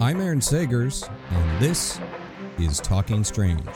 I'm Aaron Sagers, and this is Talking Strange.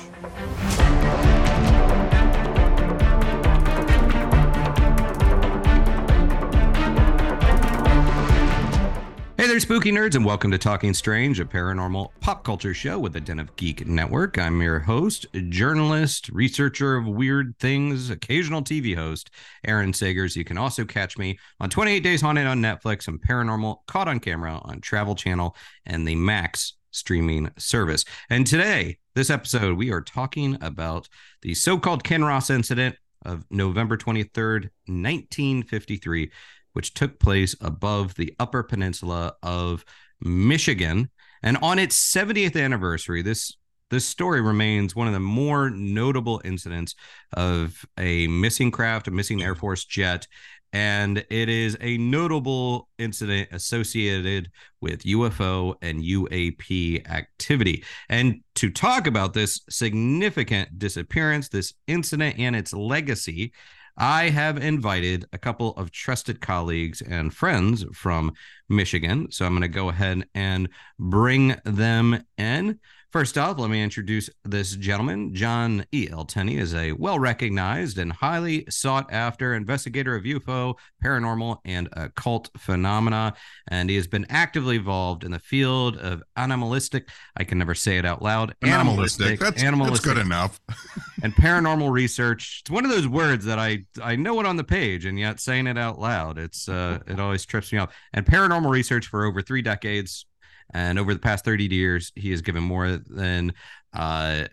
There, spooky nerds, and welcome to Talking Strange, a paranormal pop culture show with the Den of Geek Network. I'm your host, journalist, researcher of weird things, occasional TV host, Aaron Sagers. You can also catch me on 28 Days Haunted on Netflix and Paranormal Caught on Camera on Travel Channel and the Max streaming service. And today, this episode, we are talking about the so called Kinross incident of November 23rd, 1953 which took place above the Upper Peninsula of Michigan. And on its 70th anniversary, this this story remains one of the more notable incidents of a missing craft, a missing Air Force jet, and it is a notable incident associated with UFO and UAP activity. And to talk about this significant disappearance, this incident, and its legacy, I have invited a couple of trusted colleagues and friends from Michigan. So I'm going to go ahead and bring them in. First off, let me introduce this gentleman. John E. L. Tenney is a well recognized and highly sought after investigator of UFO, paranormal, and occult phenomena. And he has been actively involved in the field of animalistic, I can never say it out loud, animalistic. That's, animalistic that's good enough. and paranormal research. It's one of those words that I, I know it on the page, and yet saying it out loud, it's uh, it always trips me up. And paranormal research for over three decades, and over the past 30 years, he has given more than uh,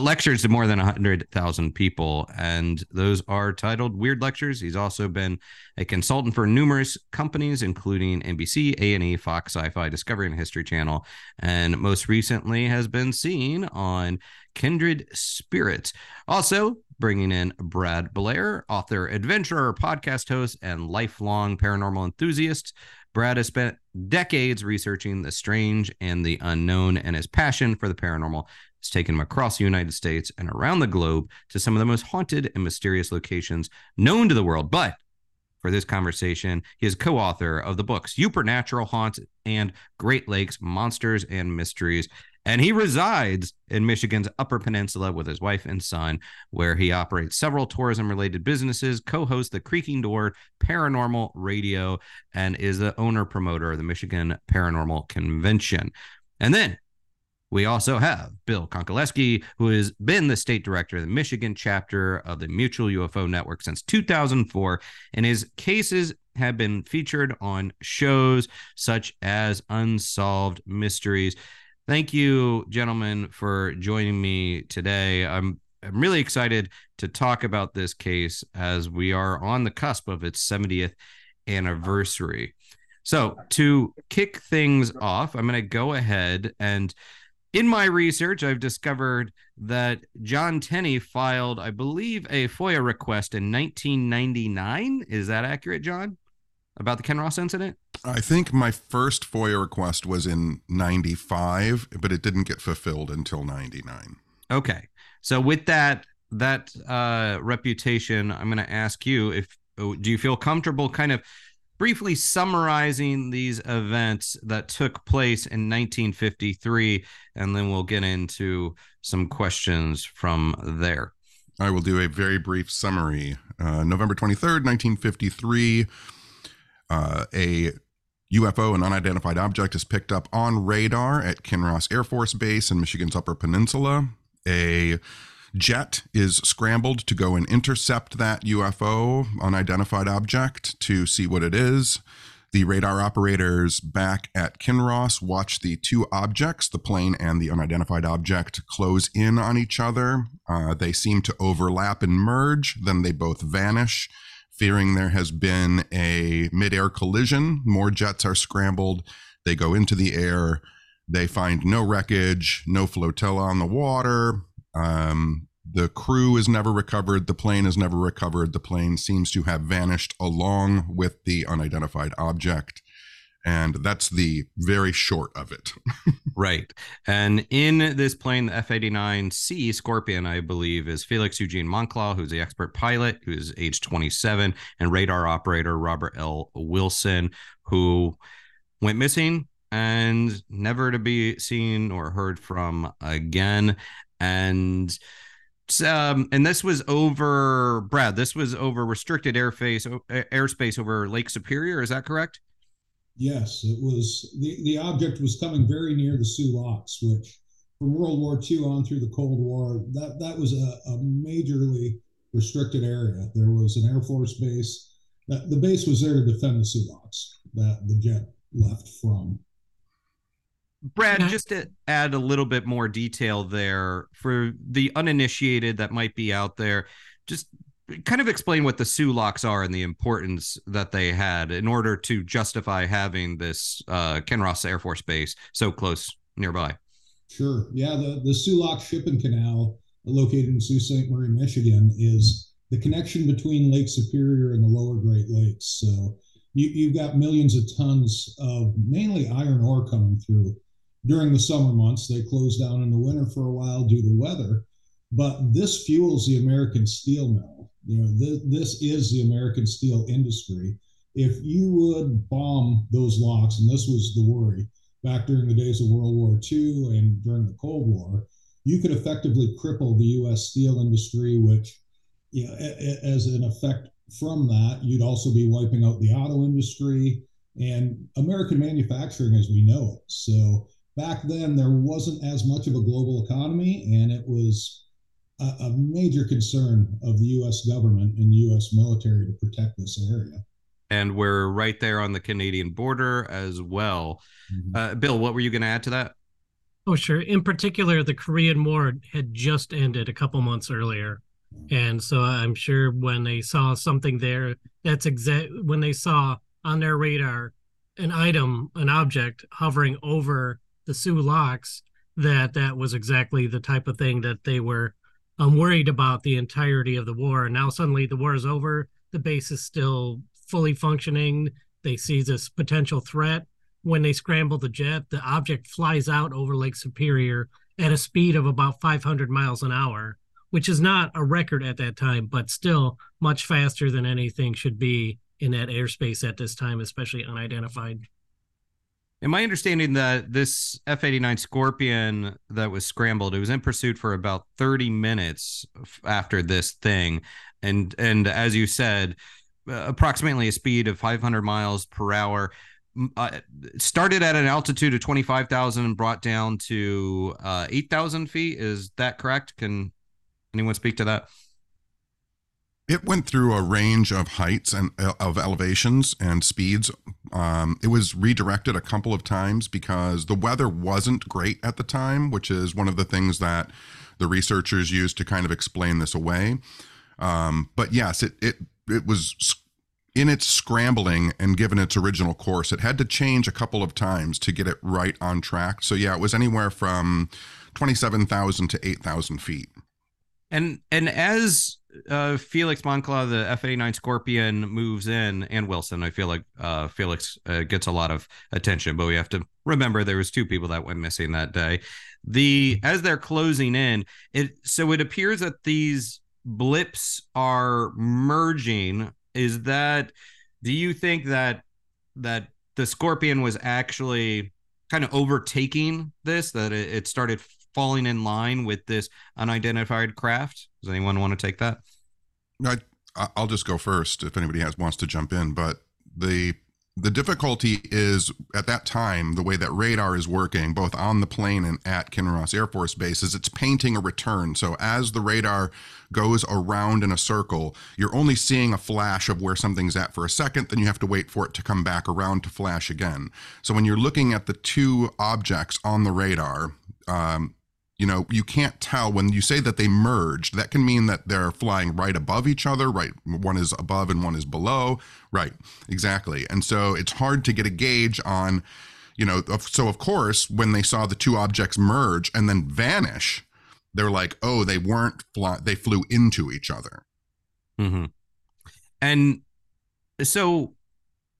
lectures to more than 100,000 people. And those are titled Weird Lectures. He's also been a consultant for numerous companies, including NBC, A&E, Fox, SyFy, Discovery, and History Channel. And most recently has been seen on Kindred Spirits. Also, bringing in Brad Blair, author, adventurer, podcast host, and lifelong paranormal enthusiast. Brad has spent decades researching the strange and the unknown, and his passion for the paranormal has taken him across the United States and around the globe to some of the most haunted and mysterious locations known to the world. But for this conversation, he is co author of the books Supernatural Haunts and Great Lakes Monsters and Mysteries. And he resides in Michigan's Upper Peninsula with his wife and son, where he operates several tourism related businesses, co hosts the Creaking Door Paranormal Radio, and is the owner promoter of the Michigan Paranormal Convention. And then we also have Bill Konkolesky, who has been the state director of the Michigan chapter of the Mutual UFO Network since 2004, and his cases have been featured on shows such as Unsolved Mysteries. Thank you, gentlemen, for joining me today. I'm I'm really excited to talk about this case as we are on the cusp of its 70th anniversary. So, to kick things off, I'm going to go ahead and in my research, I've discovered that John Tenney filed, I believe, a FOIA request in 1999. Is that accurate, John? About the Kinross incident? I think my first FOIA request was in 95, but it didn't get fulfilled until 99. Okay. So with that that uh reputation, I'm going to ask you if oh, do you feel comfortable kind of briefly summarizing these events that took place in 1953 and then we'll get into some questions from there. I will do a very brief summary. Uh, November 23rd, 1953, uh, a UFO, an unidentified object, is picked up on radar at Kinross Air Force Base in Michigan's Upper Peninsula. A jet is scrambled to go and intercept that UFO, unidentified object, to see what it is. The radar operators back at Kinross watch the two objects, the plane and the unidentified object, close in on each other. Uh, they seem to overlap and merge, then they both vanish fearing there has been a midair collision. More jets are scrambled. They go into the air. They find no wreckage, no flotilla on the water. Um, the crew is never recovered. The plane is never recovered. The plane seems to have vanished along with the unidentified object. And that's the very short of it. right. And in this plane, the F 89C Scorpion, I believe, is Felix Eugene Moncla, who's the expert pilot, who's age 27, and radar operator Robert L. Wilson, who went missing and never to be seen or heard from again. And um, and this was over Brad. This was over restricted airface airspace over Lake Superior. Is that correct? Yes, it was. the The object was coming very near the Soo Locks, which from World War II on through the Cold War, that that was a, a majorly restricted area. There was an Air Force base. That the base was there to defend the Soo Locks that the jet left from. Brad, just to add a little bit more detail there for the uninitiated that might be out there, just kind of explain what the Soo locks are and the importance that they had in order to justify having this uh, Kinross Air Force Base so close nearby. Sure. Yeah, the, the Soo Lock Shipping Canal, located in Sault Ste. Marie, Michigan, is the connection between Lake Superior and the lower Great Lakes. So you, you've got millions of tons of mainly iron ore coming through during the summer months. They close down in the winter for a while due to weather. But this fuels the American steel mill. You know, th- this is the American steel industry. If you would bomb those locks, and this was the worry back during the days of World War II and during the Cold War, you could effectively cripple the U.S. steel industry, which, you know, a- a- as an effect from that, you'd also be wiping out the auto industry and American manufacturing as we know it. So back then there wasn't as much of a global economy, and it was a, a major concern of the U.S. government and the U.S. military to protect this area. And we're right there on the Canadian border as well. Mm-hmm. Uh, Bill, what were you going to add to that? Oh, sure. In particular, the Korean War had just ended a couple months earlier. And so I'm sure when they saw something there, that's exact when they saw on their radar an item, an object hovering over the Soo Locks that that was exactly the type of thing that they were um, worried about the entirety of the war. And now suddenly the war is over. The base is still fully functioning. They see this potential threat. When they scramble the jet, the object flies out over Lake Superior at a speed of about 500 miles an hour, which is not a record at that time, but still much faster than anything should be in that airspace at this time, especially unidentified. In my understanding that this F-89 Scorpion that was scrambled, it was in pursuit for about 30 minutes after this thing, and and as you said, uh, approximately a speed of 500 miles per hour. Uh, started at an altitude of 25,000 and brought down to uh, 8,000 feet. Is that correct? Can anyone speak to that? It went through a range of heights and uh, of elevations and speeds. Um, it was redirected a couple of times because the weather wasn't great at the time, which is one of the things that the researchers used to kind of explain this away. Um, but yes, it it it was in its scrambling and given its original course, it had to change a couple of times to get it right on track. So yeah, it was anywhere from twenty seven thousand to eight thousand feet. And and as uh, Felix Moncla, the F eighty nine Scorpion moves in, and Wilson. I feel like uh, Felix uh, gets a lot of attention, but we have to remember there was two people that went missing that day. The as they're closing in, it so it appears that these blips are merging. Is that? Do you think that that the Scorpion was actually kind of overtaking this? That it, it started falling in line with this unidentified craft? Does anyone want to take that? I, I'll just go first if anybody has wants to jump in. But the the difficulty is at that time the way that radar is working both on the plane and at kinross air force base is it's painting a return so as the radar goes around in a circle you're only seeing a flash of where something's at for a second then you have to wait for it to come back around to flash again so when you're looking at the two objects on the radar um, you know, you can't tell when you say that they merged. That can mean that they're flying right above each other, right? One is above and one is below. Right. Exactly. And so it's hard to get a gauge on, you know, so of course, when they saw the two objects merge and then vanish, they're like, oh, they weren't fly, they flew into each other. Mm-hmm. And so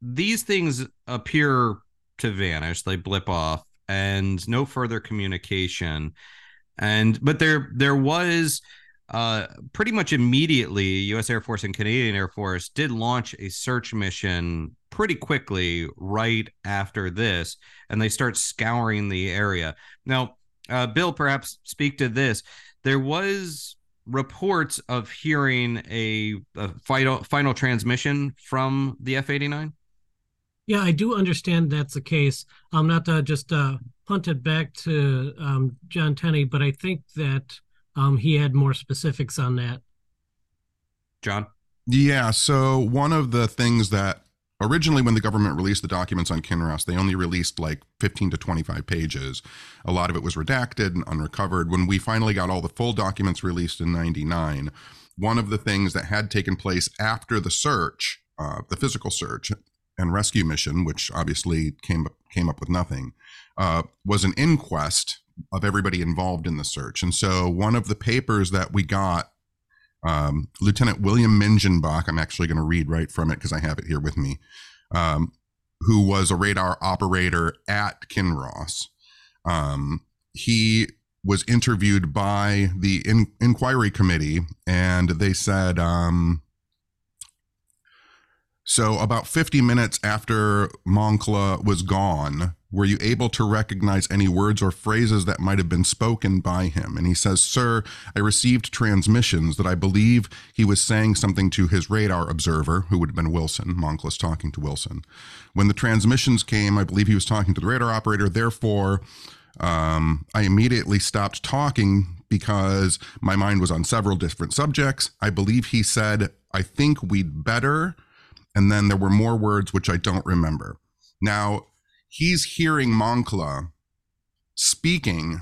these things appear to vanish, they blip off, and no further communication and but there there was uh, pretty much immediately, U.S. Air Force and Canadian Air Force did launch a search mission pretty quickly right after this, and they start scouring the area. Now, uh, Bill, perhaps speak to this. There was reports of hearing a, a final final transmission from the F eighty nine. Yeah, I do understand that's the case. I'm um, not to just uh, punt it back to um, John Tenney, but I think that um, he had more specifics on that. John? Yeah. So, one of the things that originally, when the government released the documents on Kinross, they only released like 15 to 25 pages. A lot of it was redacted and unrecovered. When we finally got all the full documents released in 99, one of the things that had taken place after the search, uh, the physical search, and rescue mission, which obviously came came up with nothing, uh, was an inquest of everybody involved in the search. And so one of the papers that we got, um, Lieutenant William Mingenbach, I'm actually going to read right from it because I have it here with me, um, who was a radar operator at Kinross. Um, he was interviewed by the in- inquiry committee, and they said um, so, about 50 minutes after Moncla was gone, were you able to recognize any words or phrases that might have been spoken by him? And he says, Sir, I received transmissions that I believe he was saying something to his radar observer, who would have been Wilson. Moncla's talking to Wilson. When the transmissions came, I believe he was talking to the radar operator. Therefore, um, I immediately stopped talking because my mind was on several different subjects. I believe he said, I think we'd better and then there were more words which I don't remember. Now, he's hearing Moncla speaking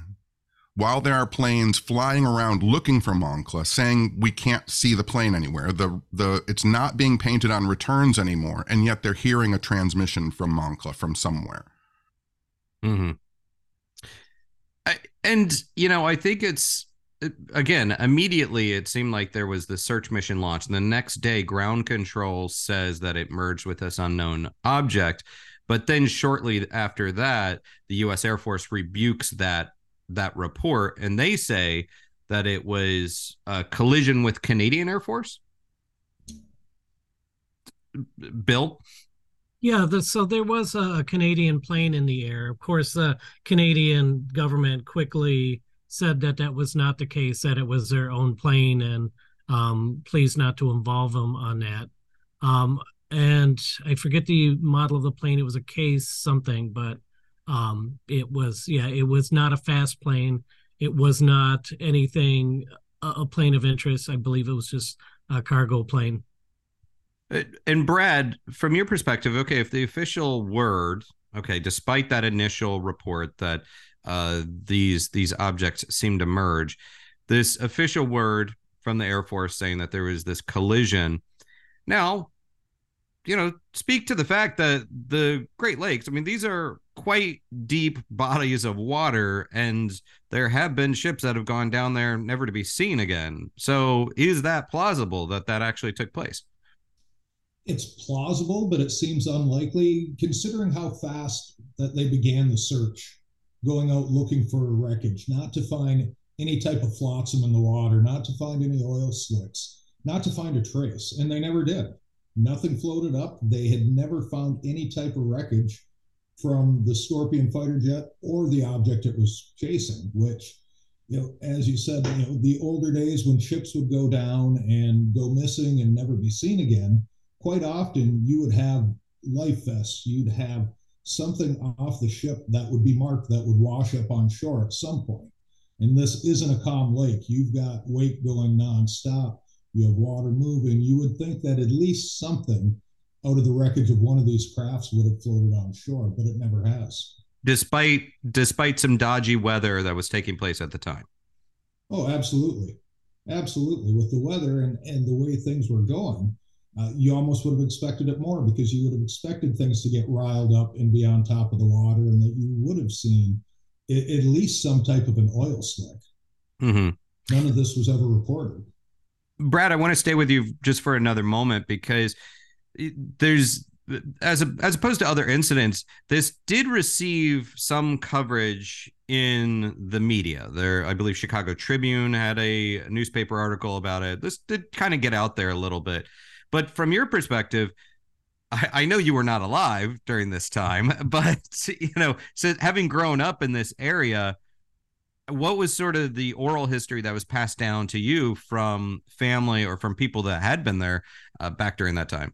while there are planes flying around looking for Moncla, saying we can't see the plane anywhere. The the it's not being painted on returns anymore, and yet they're hearing a transmission from Moncla from somewhere. Hmm. And you know, I think it's again, immediately it seemed like there was the search mission launch. And the next day, ground control says that it merged with this unknown object. But then shortly after that, the US Air Force rebukes that that report and they say that it was a collision with Canadian Air Force. Bill? Yeah, the, so there was a Canadian plane in the air. Of course, the Canadian government quickly said that that was not the case, that it was their own plane, and um, please not to involve them on that. Um, and I forget the model of the plane. It was a case something, but um, it was yeah, it was not a fast plane. It was not anything a, a plane of interest. I believe it was just a cargo plane. Uh, and Brad, from your perspective, okay, if the official word, okay, despite that initial report that uh, these these objects seem to merge. This official word from the Air Force saying that there was this collision. Now, you know, speak to the fact that the Great Lakes, I mean, these are quite deep bodies of water, and there have been ships that have gone down there never to be seen again. So, is that plausible that that actually took place? It's plausible, but it seems unlikely considering how fast that they began the search going out looking for wreckage, not to find any type of flotsam in the water, not to find any oil slicks, not to find a trace. And they never did. Nothing floated up. They had never found any type of wreckage from the Scorpion fighter jet or the object it was chasing, which, you know, as you said, you know, the older days when ships would go down and go missing and never be seen again, quite often you would have life vests, you'd have something off the ship that would be marked that would wash up on shore at some point. And this isn't a calm lake. You've got wake going nonstop. You have water moving. You would think that at least something out of the wreckage of one of these crafts would have floated on shore, but it never has. despite despite some dodgy weather that was taking place at the time. Oh, absolutely, absolutely. With the weather and and the way things were going, uh, you almost would have expected it more because you would have expected things to get riled up and be on top of the water, and that you would have seen at, at least some type of an oil slick. Mm-hmm. None of this was ever reported. Brad, I want to stay with you just for another moment because there's as a, as opposed to other incidents, this did receive some coverage in the media. There, I believe Chicago Tribune had a newspaper article about it. This did kind of get out there a little bit. But from your perspective, I, I know you were not alive during this time, but you know, so having grown up in this area, what was sort of the oral history that was passed down to you from family or from people that had been there uh, back during that time?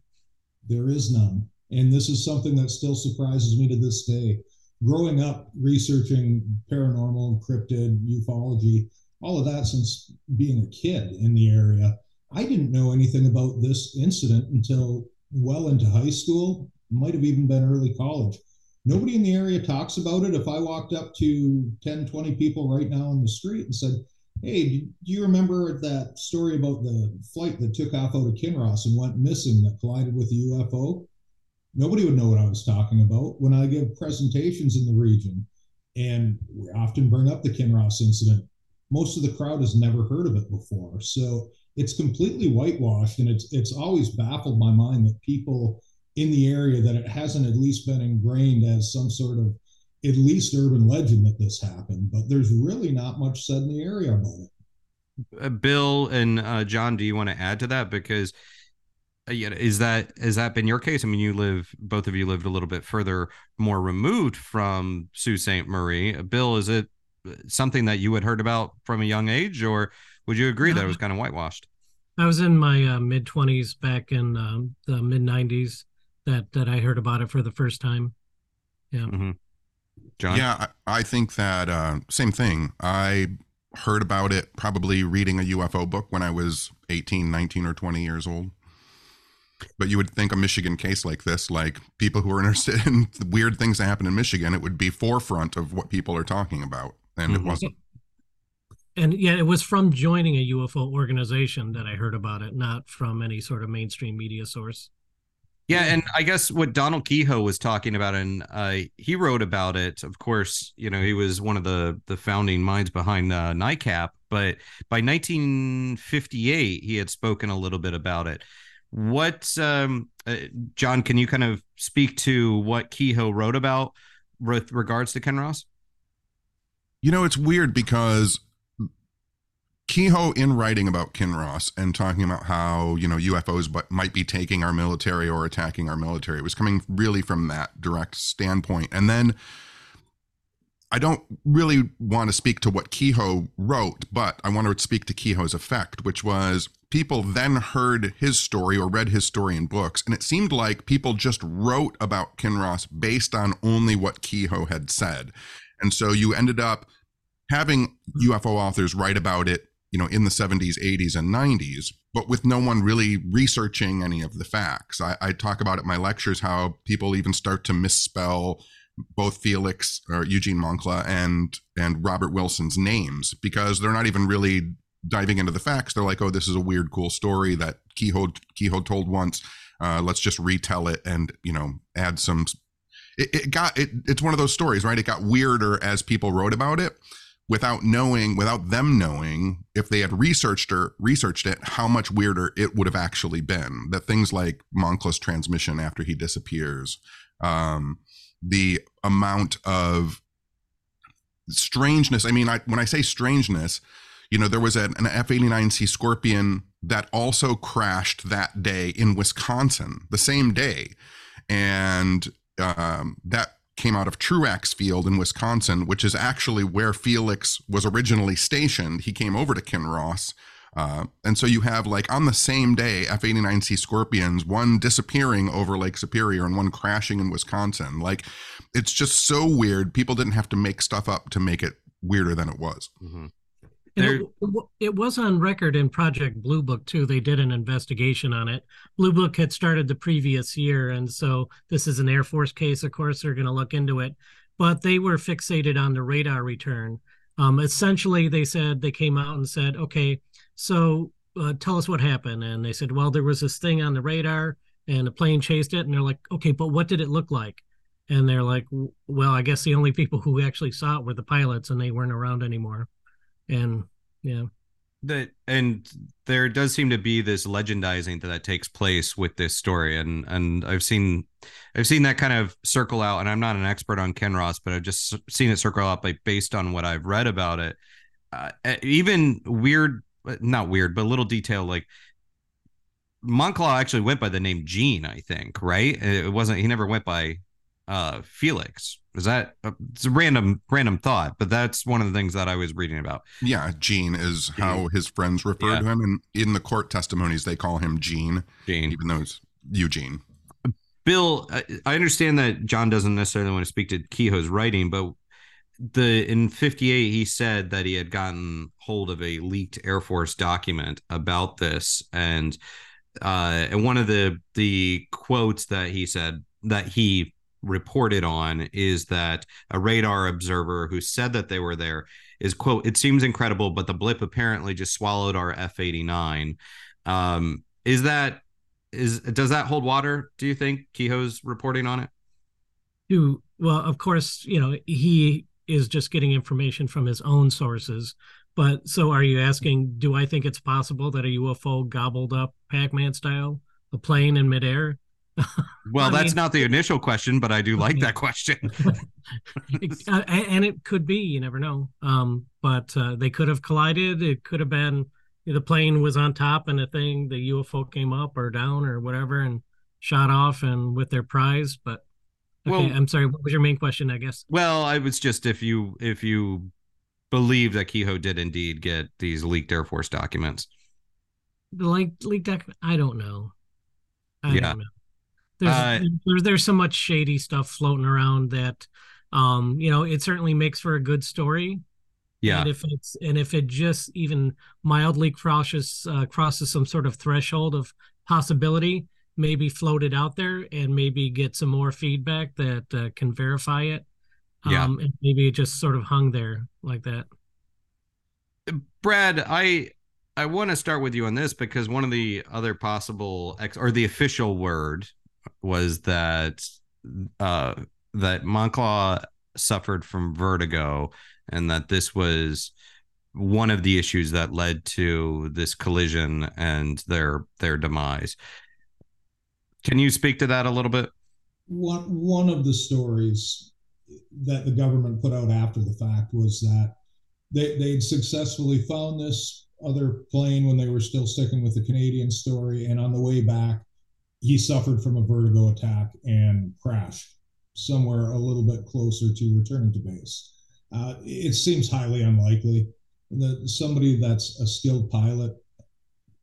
There is none. And this is something that still surprises me to this day. Growing up researching paranormal, cryptid, ufology, all of that since being a kid in the area, I didn't know anything about this incident until well into high school, might have even been early college. Nobody in the area talks about it. If I walked up to 10, 20 people right now on the street and said, Hey, do you remember that story about the flight that took off out of Kinross and went missing that collided with a UFO? Nobody would know what I was talking about. When I give presentations in the region, and we often bring up the Kinross incident, most of the crowd has never heard of it before. So it's completely whitewashed, and it's it's always baffled my mind that people in the area that it hasn't at least been ingrained as some sort of at least urban legend that this happened. But there's really not much said in the area about it. Uh, Bill and uh, John, do you want to add to that? Because uh, is that has that been your case? I mean, you live both of you lived a little bit further, more removed from Sault Ste. Marie. Bill, is it something that you had heard about from a young age, or would you agree that it was kind of whitewashed? I was in my uh, mid twenties back in um, the mid nineties that that I heard about it for the first time. Yeah. Mm-hmm. John. Yeah, I, I think that uh, same thing. I heard about it probably reading a UFO book when I was 18, 19 or 20 years old. But you would think a Michigan case like this, like people who are interested in weird things that happen in Michigan, it would be forefront of what people are talking about. And mm-hmm. it wasn't and yeah, it was from joining a UFO organization that I heard about it, not from any sort of mainstream media source. Yeah, and I guess what Donald Keyhoe was talking about, and uh, he wrote about it. Of course, you know he was one of the the founding minds behind uh, NICAP. But by 1958, he had spoken a little bit about it. What, um, uh, John? Can you kind of speak to what Keyhoe wrote about with regards to Kinross? You know, it's weird because Keyhoe, in writing about Kinross and talking about how you know UFOs but might be taking our military or attacking our military, it was coming really from that direct standpoint. And then I don't really want to speak to what Keyhoe wrote, but I want to speak to Keyhoe's effect, which was people then heard his story or read his story in books, and it seemed like people just wrote about Kinross based on only what Keyhoe had said. And so you ended up having UFO authors write about it you know, in the 70s, 80s, and 90s, but with no one really researching any of the facts. I, I talk about in my lectures how people even start to misspell both Felix or Eugene Moncla and and Robert Wilson's names because they're not even really diving into the facts. They're like, oh, this is a weird, cool story that Keyhoe Keyhoe told once. Uh, let's just retell it and you know add some. It, it got it. It's one of those stories, right? It got weirder as people wrote about it without knowing, without them knowing, if they had researched or researched it, how much weirder it would have actually been. That things like Moncla's transmission after he disappears, um, the amount of strangeness. I mean, I, when I say strangeness, you know, there was an, an F 89C Scorpion that also crashed that day in Wisconsin, the same day. And um, that came out of Truax Field in Wisconsin, which is actually where Felix was originally stationed. He came over to Kinross. Uh, and so you have like on the same day F 89C Scorpions, one disappearing over Lake Superior and one crashing in Wisconsin. Like it's just so weird. People didn't have to make stuff up to make it weirder than it was. Mm-hmm. It, it, was on record in Project Blue Book too. They did an investigation on it. Blue Book had started the previous year, and so this is an Air Force case. Of course, they're going to look into it. but they were fixated on the radar return. Um, essentially, they said they came out and said, "Okay, so uh, tell us what happened." And they said, "Well, there was this thing on the radar, and the plane chased it." And they're like, "Okay, but what did it look like?" And they're like, "Well, I guess the only people who actually saw it were the pilots, and they weren't around anymore." And yeah. That and there does seem to be this legendizing that, that takes place with this story. And and i've seen i've seen that kind of circle out. And i'm not an expert on kinross but i've just seen it circle out like based on what i've read about it. Uh, even weird not weird but a little detail like moncla actually went by the name gene i think right? It wasn't he never went by uh felix is that uh, it's a random random thought, but that's one of the things that I was reading about. Yeah, Gene is how his friends refer yeah. to him, and in the court testimonies they call him Gene. Gene, even though it's Eugene. Bill, I understand that John doesn't necessarily want to speak to Keyhoe's writing, but the in 58 he said that he had gotten hold of a leaked Air Force document about this and uh and one of the the quotes that he said that he reported on is that a radar observer who said that they were there is quote it seems incredible but the blip apparently just swallowed our f-89 um, is that is does that hold water do you think keyhoe's reporting on it? Do well of course you know he is just getting information from his own sources but so are you asking do i think it's possible that a ufo gobbled up pac-man style a plane in midair well, that's mean, not the initial question, but I do like that question. Uh, and it could be, you never know. Um, but uh, they could have collided. It could have been the plane was on top and the thing, the UFO came up or down or whatever and shot off and with their prize. But okay, well, I'm sorry. What was your main question? I guess. Well, I was just if you if you believe that Keyhoe did indeed get these leaked Air Force documents. The leaked leaked document. I don't know. I yeah. don't know. There's, uh, there's there's so much shady stuff floating around that, um, you know, it certainly makes for a good story. Yeah. And if it's and if it just even mildly crosses uh, crosses some sort of threshold of possibility, maybe float it out there and maybe get some more feedback that uh, can verify it. Yeah. Um, and maybe it just sort of hung there like that. Brad, I I want to start with you on this because one of the other possible ex or the official word was that uh, that Moncla suffered from vertigo, and that this was one of the issues that led to this collision and their their demise. Can you speak to that a little bit? One one of the stories that the government put out after the fact was that they they'd successfully found this other plane when they were still sticking with the Canadian story, and on the way back, he suffered from a vertigo attack and crashed somewhere a little bit closer to returning to base. Uh, it seems highly unlikely that somebody that's a skilled pilot,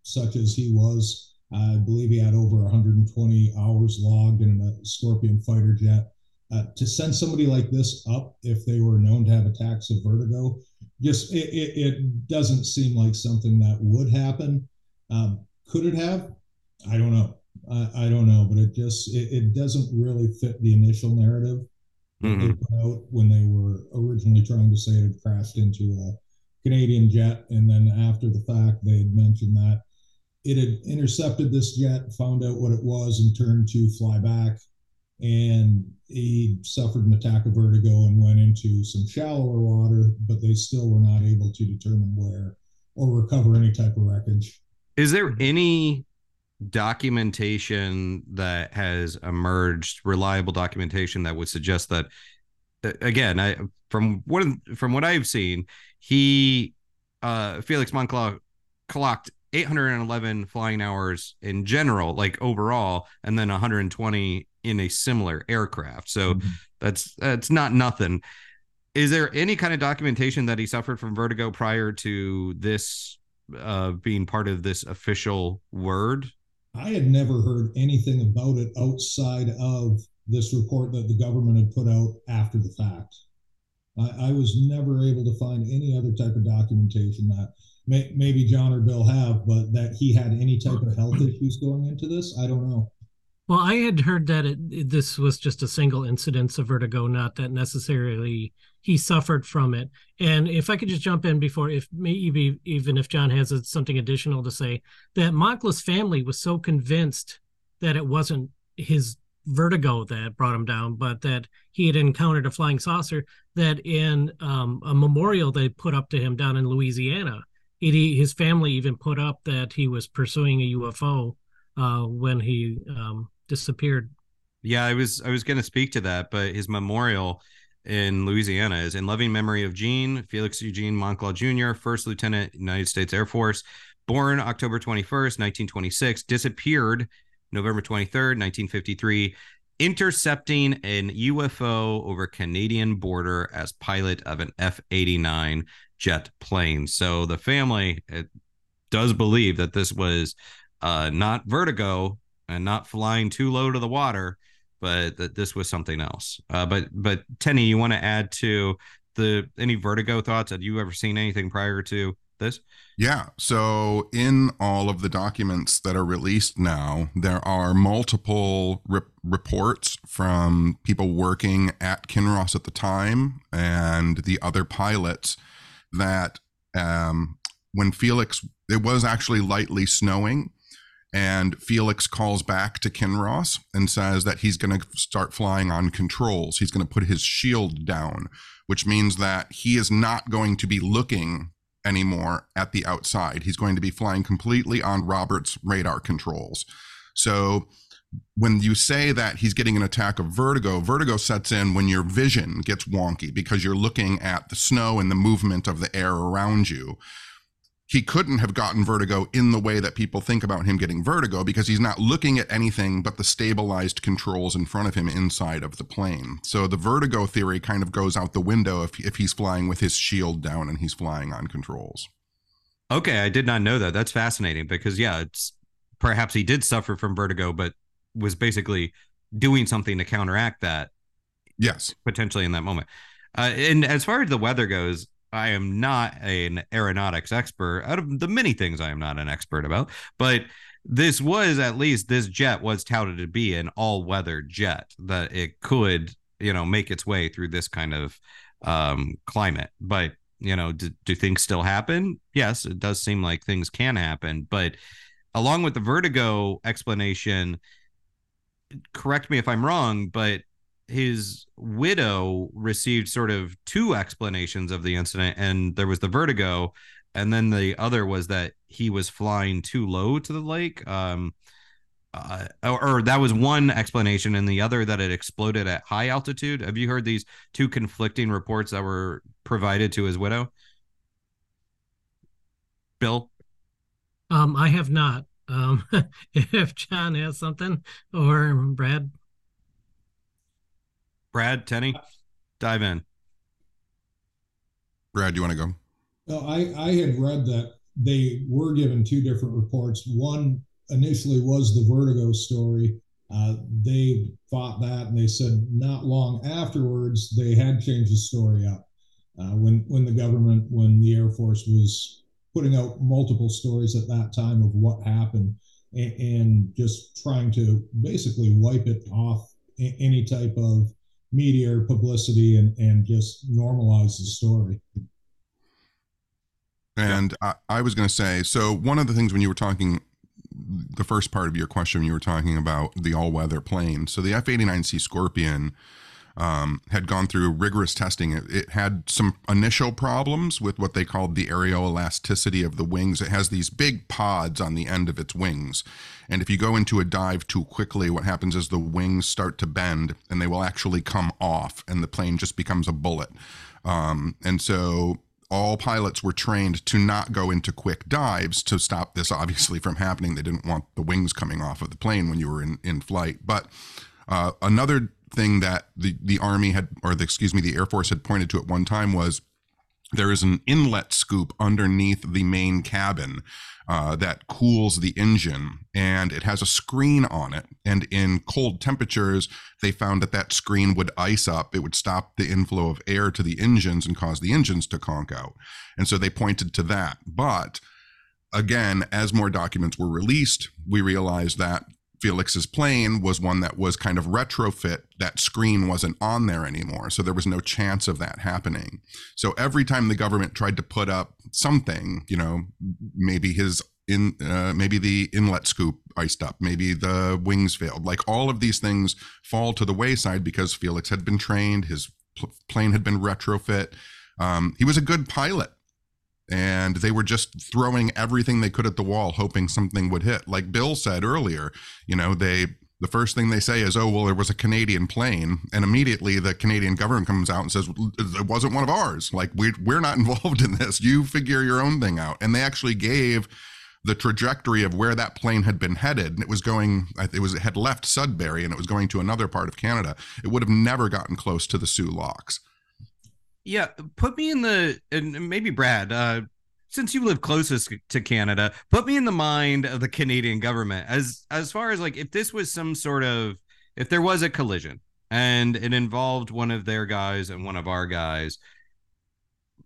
such as he was, I believe he had over 120 hours logged in a Scorpion fighter jet. Uh, to send somebody like this up if they were known to have attacks of vertigo, just it, it, it doesn't seem like something that would happen. Um, could it have? I don't know. I, I don't know, but it just it, it doesn't really fit the initial narrative mm-hmm. they put out when they were originally trying to say it had crashed into a Canadian jet, and then after the fact, they had mentioned that it had intercepted this jet, found out what it was, and turned to fly back. And he suffered an attack of vertigo and went into some shallower water, but they still were not able to determine where or recover any type of wreckage. Is there any documentation that has emerged, reliable documentation that would suggest that again, I from what from what I've seen, he uh Felix Moncla clocked 811 flying hours in general, like overall, and then 120 in a similar aircraft. So mm-hmm. that's that's not nothing. Is there any kind of documentation that he suffered from vertigo prior to this uh, being part of this official word? I had never heard anything about it outside of this report that the government had put out after the fact. I, I was never able to find any other type of documentation that may, maybe John or Bill have, but that he had any type of health issues going into this. I don't know. Well, I had heard that it, this was just a single incidence of vertigo, not that necessarily he suffered from it. And if I could just jump in before, if maybe even if John has something additional to say, that Moncla's family was so convinced that it wasn't his vertigo that brought him down, but that he had encountered a flying saucer. That in um, a memorial they put up to him down in Louisiana, it, his family even put up that he was pursuing a UFO uh, when he um, disappeared. Yeah, I was I was going to speak to that, but his memorial in Louisiana is in loving memory of Gene Felix Eugene Moncla Jr., First Lieutenant, United States Air Force, born October 21st, 1926, disappeared November 23rd, 1953, intercepting an UFO over Canadian border as pilot of an F-89 jet plane. So the family does believe that this was uh, not vertigo, and not flying too low to the water, but that this was something else. Uh, but but Tenney, you want to add to the any vertigo thoughts? Had you ever seen anything prior to this? Yeah. So in all of the documents that are released now, there are multiple re- reports from people working at Kinross at the time and the other pilots that um, when Felix, it was actually lightly snowing and Felix calls back to Kinross and says that he's going to start flying on controls. He's going to put his shield down, which means that he is not going to be looking anymore at the outside. He's going to be flying completely on Robert's radar controls. So when you say that he's getting an attack of vertigo, vertigo sets in when your vision gets wonky because you're looking at the snow and the movement of the air around you he couldn't have gotten vertigo in the way that people think about him getting vertigo because he's not looking at anything but the stabilized controls in front of him inside of the plane. So the vertigo theory kind of goes out the window if, if he's flying with his shield down and he's flying on controls. Okay, I did not know that. That's fascinating because yeah, it's perhaps he did suffer from vertigo, but was basically doing something to counteract that. Yes, potentially in that moment. Uh, and as far as the weather goes, I am not an aeronautics expert. Out of the many things I am not an expert about, but this was at least this jet was touted to be an all-weather jet that it could, you know, make its way through this kind of um, climate. But you know, do, do things still happen? Yes, it does seem like things can happen. But along with the vertigo explanation, correct me if I'm wrong, but his widow received sort of two explanations of the incident and there was the vertigo and then the other was that he was flying too low to the lake um uh, or, or, that was one explanation and the other that it exploded at high altitude. Have you heard these two conflicting reports that were provided to his widow? Bill? Um i have not. Um if john has something or brad Brad, Tenney, dive in. Brad, do you want to go? Well, I, I had read that they were given two different reports. One initially was the Vertigo story. Uh, they thought that, and they said not long afterwards they had changed the story up. Uh, when when the government, when the Air Force was putting out multiple stories at that time of what happened, and, and just trying to basically wipe it off any type of media or publicity and, and just normalize the story. And I, I was going to say, so one of the things when you were talking, the first part of your question, you were talking about the all weather plane. So the F 89C Scorpion um, had gone through rigorous testing. It, it, had some initial problems with what they called the aeroelasticity of the wings. It has these big pods on the end of its wings. And if you go into a dive too quickly, what happens is the wings start to bend and they will actually come off, and the plane just becomes a bullet. Um, and so all pilots were trained to not go into quick dives to stop this obviously from happening. They didn't want the wings coming off of the plane when you were in, in flight. But uh, another thing that the, the Army had, or the, excuse me, the Air Force had pointed to at one time was there is an inlet scoop underneath the main cabin uh, that cools the engine and it has a screen on it. And in cold temperatures they found that that screen would ice up. It would stop the inflow of air to the engines and cause the engines to conk out. And so they pointed to that. But again as more documents were released we realized that Felix's plane was one that was kind of retrofit. That screen wasn't on there anymore. So there was no chance of that happening. So every time the government tried to put up something, you know, maybe his in uh, maybe the inlet scoop iced up, maybe the wings failed. Like all of these things fall to the wayside because Felix had been trained, his pl- plane had been retrofit. Um, he was a good pilot and they were just throwing everything they could at the wall hoping something would hit. Like bill said earlier you know they the first thing they say is oh well there was a canadian plane and immediately the canadian government comes out and says it wasn't one of ours. Like we, we're not involved in this. You figure your own thing out. And they actually gave the trajectory of where that plane had been headed. And it was going it was it had left sudbury and it was going to another part of canada. It would have never gotten close to the Soo Locks yeah, put me in the and maybe Brad, uh, since you live closest to Canada, put me in the mind of the Canadian government. As as far as like if this was some sort of if there was a collision and it involved one of their guys and one of our guys,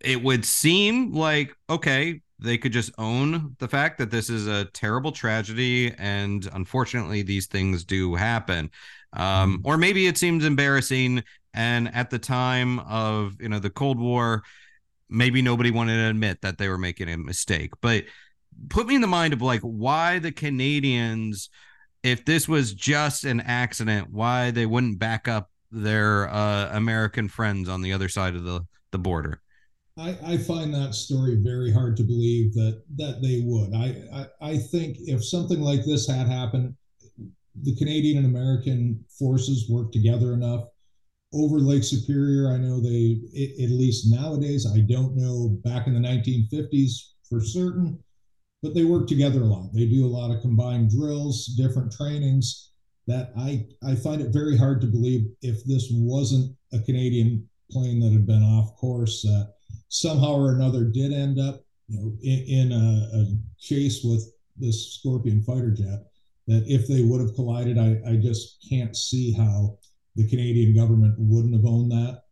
it would seem like okay, they could just own the fact that this is a terrible tragedy and unfortunately these things do happen um, or maybe it seems embarrassing and at the time of you know the cold war maybe nobody wanted to admit that they were making a mistake but put me in the mind of like why the canadians if this was just an accident why they wouldn't back up their uh, american friends on the other side of the the border I, I find that story very hard to believe that that they would. I, I, I think if something like this had happened, the Canadian and American forces work together enough over Lake Superior. I know they, it, at least nowadays, I don't know back in the 1950s for certain, but they work together a lot. They do a lot of combined drills, different trainings. That I, I find it very hard to believe if this wasn't a Canadian plane that had been off course that somehow or another did end up, you know, in, in a, a chase with this Scorpion fighter jet that if they would have collided, I, I just can't see how the Canadian government wouldn't have owned that.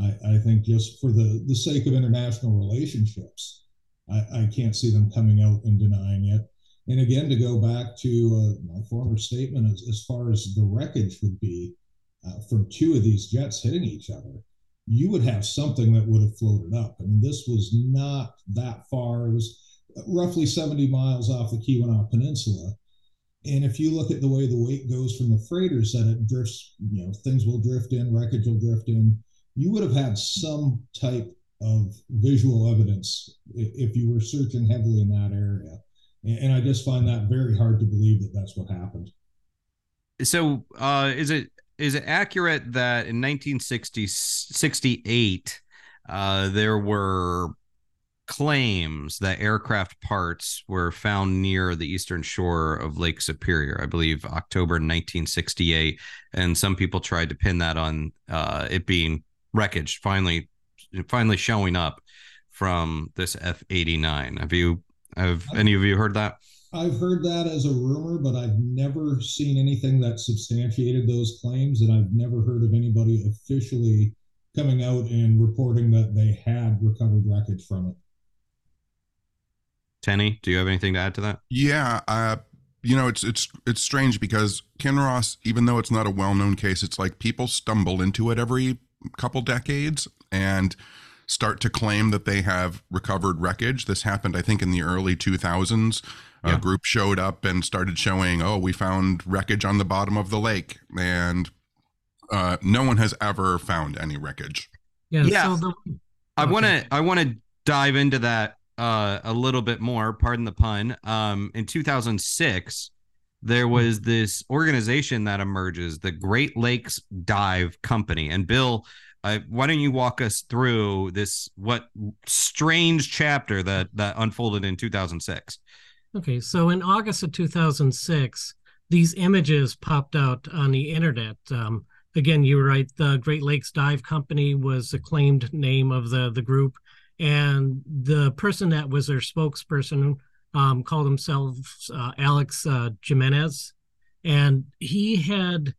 I, I think just for the, the sake of international relationships, I, I can't see them coming out and denying it. And again, to go back to uh, my former statement, as, as far as the wreckage would be uh, from two of these jets hitting each other, you would have something that would have floated up. I mean, this was not that far. It was roughly 70 miles off the Keweenaw Peninsula. And if you look at the way the weight goes from the freighters, that it drifts, you know, things will drift in, wreckage will drift in. You would have had some type of visual evidence if you were searching heavily in that area. And I just find that very hard to believe that that's what happened. So, uh, is it is it accurate that in 1968 uh, there were claims that aircraft parts were found near the eastern shore of Lake Superior. I believe October 1968, and some people tried to pin that on uh, it being wreckage finally, finally showing up from this F-89. Have you have any of you heard that? I've heard that as a rumor, but I've never seen anything that substantiated those claims, and I've never heard of anybody officially coming out and reporting that they had recovered wreckage from it. Tenney, do you have anything to add to that? Yeah, uh, you know, it's it's it's strange because Kinross, even though it's not a well-known case, it's like people stumble into it every couple decades and start to claim that they have recovered wreckage. This happened, I think, in the early 2000s. Yeah. A group showed up and started showing, oh, we found wreckage on the bottom of the lake, and uh, no one has ever found any wreckage. Yeah, yeah. So the- I want to I want to dive into that uh, a little bit more, pardon the pun. Um, in 2006, there hmm. was this organization that emerges, the Great Lakes Dive Company. And Bill, uh, why don't you walk us through this what strange chapter that that unfolded in 2006? Okay, so in August of 2006, these images popped out on the internet. Um, again, you were right. The Great Lakes Dive Company was the claimed name of the the group and the person that was their spokesperson um, called himself uh, Alex uh, Jimenez, and he had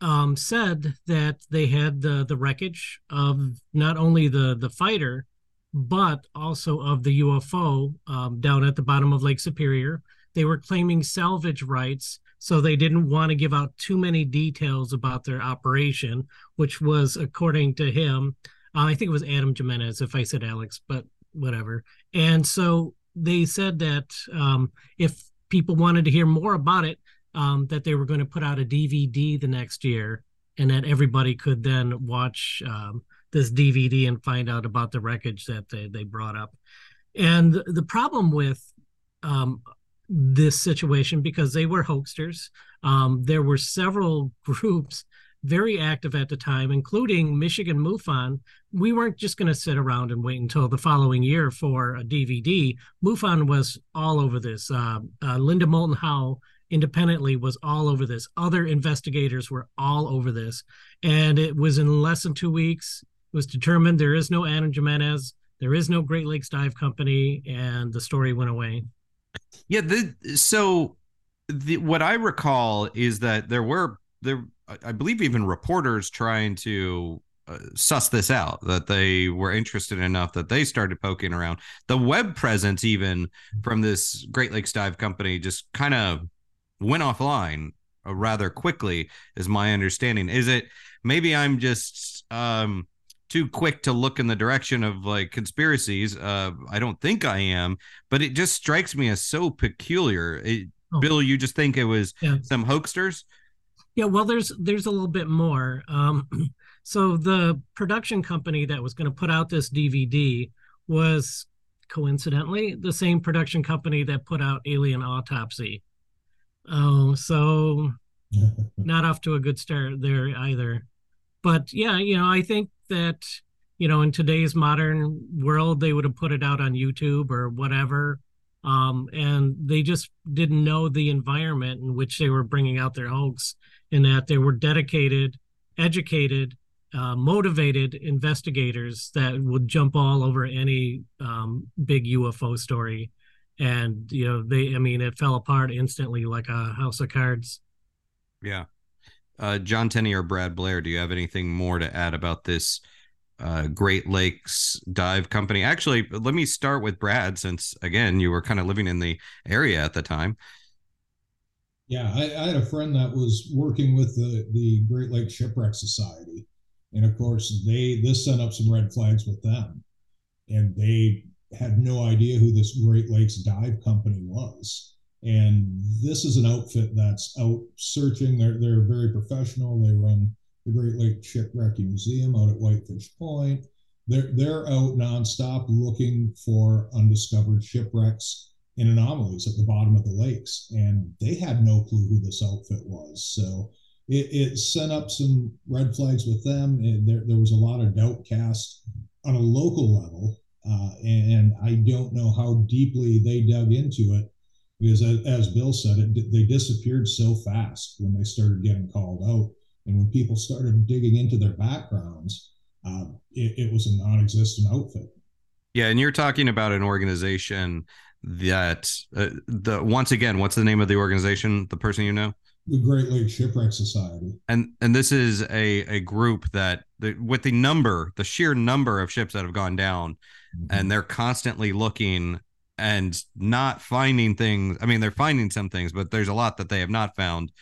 um, said that they had the the wreckage of not only the the fighter, but also of the UFO um, down at the bottom of Lake Superior. They were claiming salvage rights So they didn't want to give out too many details about their operation, which was, according to him, I think it was Adam Jimenez, if I said Alex, but whatever. And so they said that um, if people wanted to hear more about it, um, that they were going to put out a DVD the next year, and that everybody could then watch um, this DVD and find out about the wreckage that they, they brought up. And the problem with um, this situation, because they were hoaxers, um, there were several groups very active at the time, including Michigan MUFON. We weren't just going to sit around and wait until the following year for a DVD. MUFON was all over this. Uh, uh, Linda Moulton Howe independently was all over this. Other investigators were all over this. And it was in less than two weeks, it was determined there is no Adam Jimenez, there is no Great Lakes Dive Company, and the story went away. Yeah, the, so the, what I recall is that there were there I believe even reporters trying to uh, suss this out that they were interested enough that they started poking around. The web presence, even from this Great Lakes Dive Company, just kind of went offline uh, rather quickly, is my understanding. Is it maybe I'm just um, too quick to look in the direction of like conspiracies? Uh, I don't think I am, but it just strikes me as so peculiar. It, oh. Bill, you just think it was yeah. some hoaxers? Yeah, well, there's there's a little bit more. Um, so the production company that was going to put out this DVD was coincidentally the same production company that put out Alien Autopsy. Oh, so not off to a good start there either. But yeah, you know, I think that you know in today's modern world they would have put it out on YouTube or whatever. Um, and they just didn't know the environment in which they were bringing out their hoax in that they were dedicated, educated, uh, motivated investigators that would jump all over any um, big UFO story. And, you know, they, I mean, it fell apart instantly like a house of cards. Yeah. Uh, John Tenney or Brad Blair, do you have anything more to add about this uh, Great Lakes Dive Company? Actually, let me start with Brad, since again, you were kind of living in the area at the time. Yeah, I, I, had a friend that was working with the, the Great Lakes Shipwreck Society. And of course, they this sent up some red flags with them. And they had no idea who this Great Lakes Dive Company was. And this is an outfit that's out searching. They're, they're very professional. They run the Great Lakes Shipwreck Museum out at Whitefish Point. They're, they're out nonstop looking for undiscovered shipwrecks and anomalies at the bottom of the lakes. And they had no clue who this outfit was. So it, it sent up some red flags with them. And there, there was a lot of doubt cast on a local level. Uh, and, and, I don't know how deeply they dug into it because, as, Bill said, it, they disappeared so fast when they started getting called out. And when people started digging into their backgrounds, uh, it, it was a non existent outfit. Yeah, and you're talking about an organization that uh, the once again, what's the name of the organization? The person you know? The Great Lakes Shipwreck Society. And and this is a a group that the, with the number, the sheer number of ships that have gone down, mm-hmm. and they're constantly looking and not finding things. I mean, they're finding some things, but there's a lot that they have not found.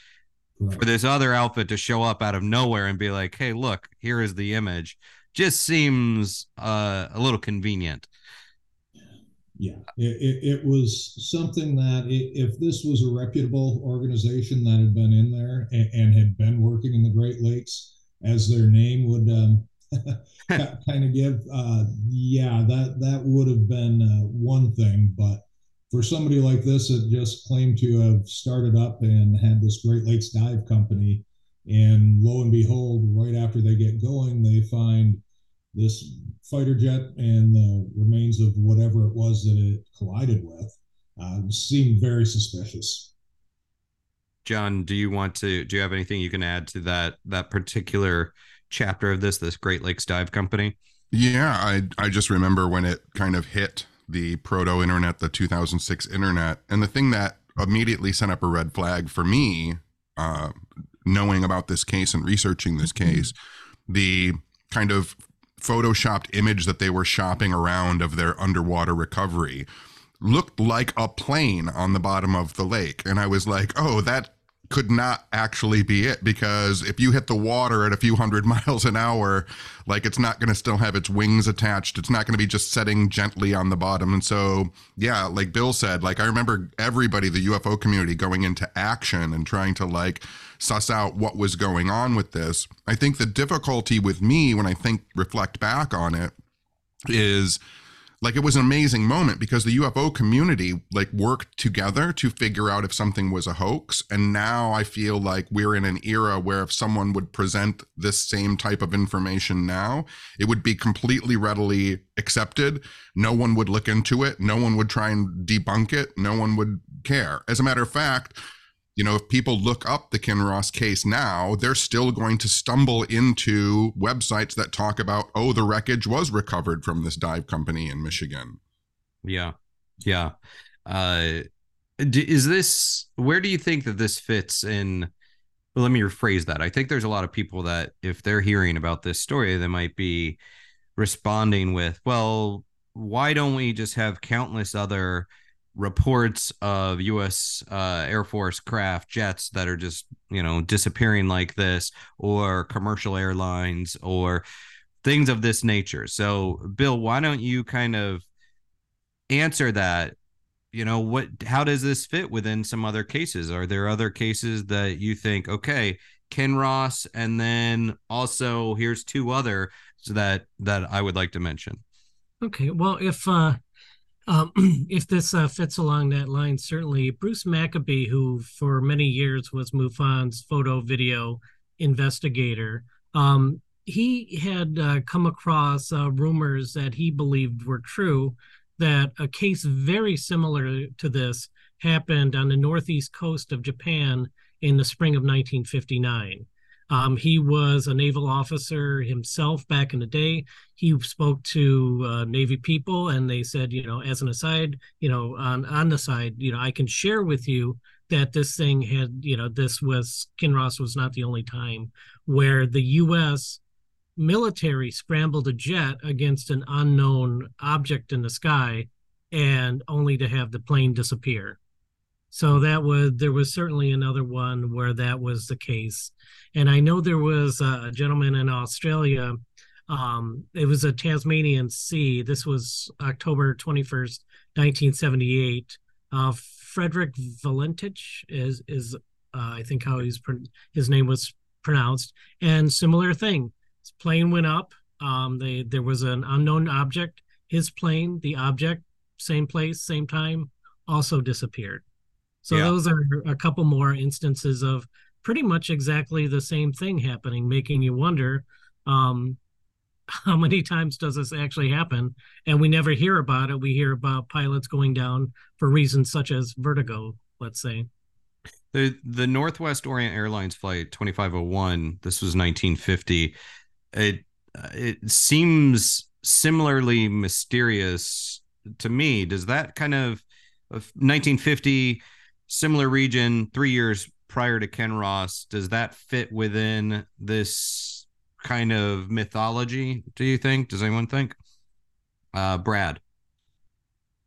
Right. For this other outfit to show up out of nowhere and be like, "Hey, look, here is the image," just seems uh, a little convenient yeah, it, it, it, was something that if this was a reputable organization that had been in there and, and had been working in the Great Lakes, as their name would um, kind of give, uh, yeah, that that would have been uh, one thing. But for somebody like this that just claimed to have started up and had this Great Lakes Dive Company, and lo and behold, right after they get going, they find this fighter jet and the remains of whatever it was that it collided with uh, seemed very suspicious. John, do you want to? Do you have anything you can add to that that particular chapter of this this Great Lakes Dive Company? Yeah, I I just remember when it kind of hit the proto internet, the 2006 internet, and the thing that immediately sent up a red flag for me, uh, knowing about this case and researching this mm-hmm. case, the kind of photoshopped image that they were shopping around of their underwater recovery looked like a plane on the bottom of the lake. And i was like oh that could not actually be it because if you hit the water at a few hundred miles an hour, like it's not going to still have its wings attached. It's not going to be just setting gently on the bottom. And so, yeah, like Bill said, like I remember everybody, the UFO community going into action and trying to like suss out what was going on with this. I think the difficulty with me when I think reflect back on it is like it was an amazing moment because the UFO community like worked together to figure out if something was a hoax. And now I feel like we're in an era where if someone would present this same type of information now it would be completely readily accepted. No one would look into it. No one would try and debunk it. No one would care. As a matter of fact you know, if people look up the Kinross case now, they're still going to stumble into websites that talk about, oh, the wreckage was recovered from this dive company in Michigan. Yeah. Yeah. Uh, is this, where do you think that this fits in? Well, let me rephrase that. I think there's a lot of people that, if they're hearing about this story, they might be responding with, well, why don't we just have countless other reports of U.S. Uh, Air Force craft jets that are just you know disappearing like this, or commercial airlines, or things of this nature. So, Bill, why don't you kind of answer that? You know what? How does this fit within some other cases? Are there other cases that you think, okay, Kinross, and then also here's two other that that I would like to mention. Okay, well, if uh, um, if this uh, fits along that line, certainly Bruce Maccabee, who for many years was MUFON's photo video investigator, um, he had uh, come across uh, rumors that he believed were true that a case very similar to this happened on the northeast coast of Japan in the spring of 1959. Um, he was a naval officer himself back in the day. He spoke to uh, Navy people, and they said, you know, as an aside, you know, on on the side, you know, I can share with you that this thing had, you know, this was Kinross was not the only time where the U.S. military scrambled a jet against an unknown object in the sky, and only to have the plane disappear. So that was there was certainly another one where that was the case, and I know there was a gentleman in Australia. Um, it was a Tasmanian Sea. This was October twenty first, nineteen seventy eight. Uh, Frederick Valentich is is uh, I think how he's his name was pronounced, and similar thing. His plane went up. Um, they there was an unknown object. His plane, the object, same place, same time, also disappeared. So yeah. those are a couple more instances of pretty much exactly the same thing happening, making you wonder um, how many times does this actually happen? And we never hear about it. We hear about pilots going down for reasons such as vertigo, let's say. The the Northwest Orient Airlines flight 2501, this was 1950. It it seems similarly mysterious to me. Does that kind of 1950 similar region, three years prior to Kinross. Does that fit within this kind of mythology? Do you think? Does anyone think? Uh, Brad.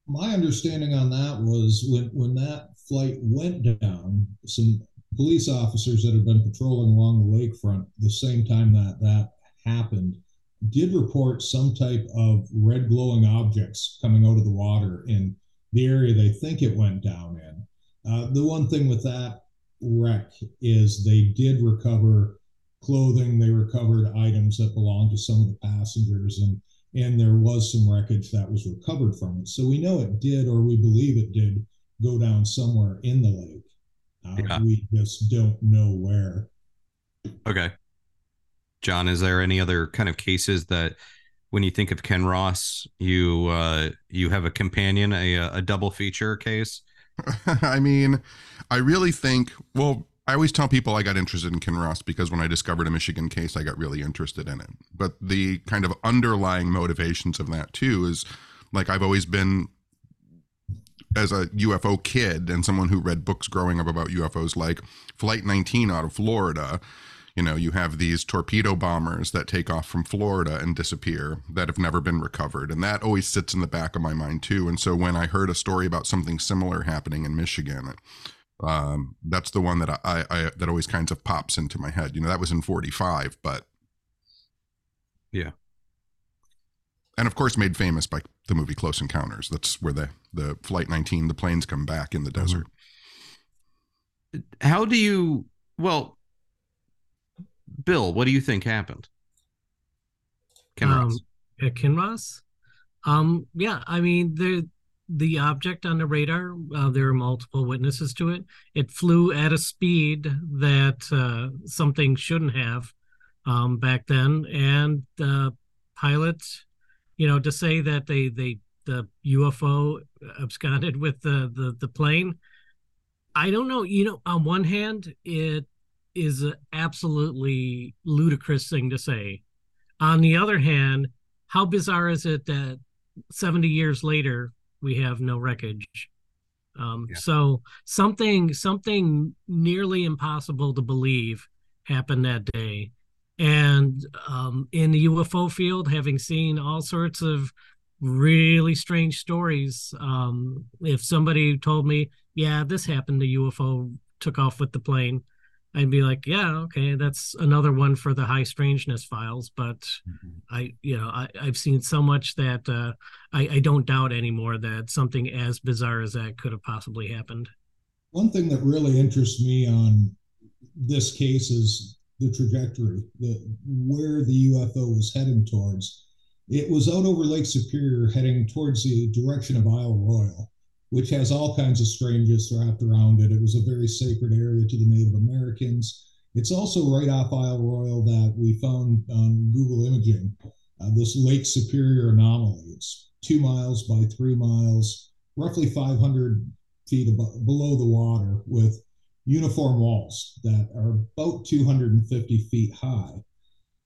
My understanding on that was when when that flight went down, some police officers that had been patrolling along the lakefront the same time that that happened did report some type of red glowing objects coming out of the water in the area they think it went down in. Uh, the one thing with that wreck is they did recover clothing, they recovered items that belonged to some of the passengers, and and there was some wreckage that was recovered from it. So we know it did, or we believe it did, go down somewhere in the lake. Uh, yeah. We just don't know where. Okay. John, is there any other kind of cases that when you think of Kinross, you uh, you have a companion, a a double feature case? I mean, I really think, well, I always tell people I got interested in Kinross because when I discovered a Michigan case, I got really interested in it. But the kind of underlying motivations of that too is like I've always been as a UFO kid and someone who read books growing up about UFOs like Flight 19 out of Florida you know, you have these torpedo bombers that take off from Florida and disappear that have never been recovered. And that always sits in the back of my mind too. And so when I heard a story about something similar happening in Michigan, Um, that's the one that I, I, I that always kinds of pops into my head. You know, that was in 45, but Yeah. And of course, made famous by the movie Close Encounters. That's where the the Flight 19, the planes come back in the Mm-hmm. desert. How do you? Well, Bill, what do you think happened? Kinross. Um, at Kinross? Um, yeah, I mean, the the object on the radar, uh, there are multiple witnesses to it. It flew at a speed that uh, something shouldn't have um, back then, and the pilot, you know, to say that they they the UFO absconded with the the the plane. I don't know. You know, on one hand, it is an absolutely ludicrous thing to say. On the other hand, how bizarre is it that 70 years later we have no wreckage? Um, Yeah. So something something nearly impossible to believe happened that day. And um, in the UFO field, having seen all sorts of really strange stories, um, if somebody told me, "Yeah, this happened," the UFO took off with the plane, I'd be like, yeah, okay, that's another one for the high strangeness files. But I, you know, I, I've seen so much that uh, I, I don't doubt anymore that something as bizarre as that could have possibly happened. One thing that really interests me on this case is the trajectory, the where the UFO was heading towards. It was out over Lake Superior, heading towards the direction of Isle Royale, which has all kinds of strangeness wrapped around it. It was a very sacred area to the Native Americans. It's also right off Isle Royale that we found on Google imaging uh, this Lake Superior anomaly. It's two miles by three miles, roughly 500 feet above, below the water, with uniform walls that are about 250 feet high.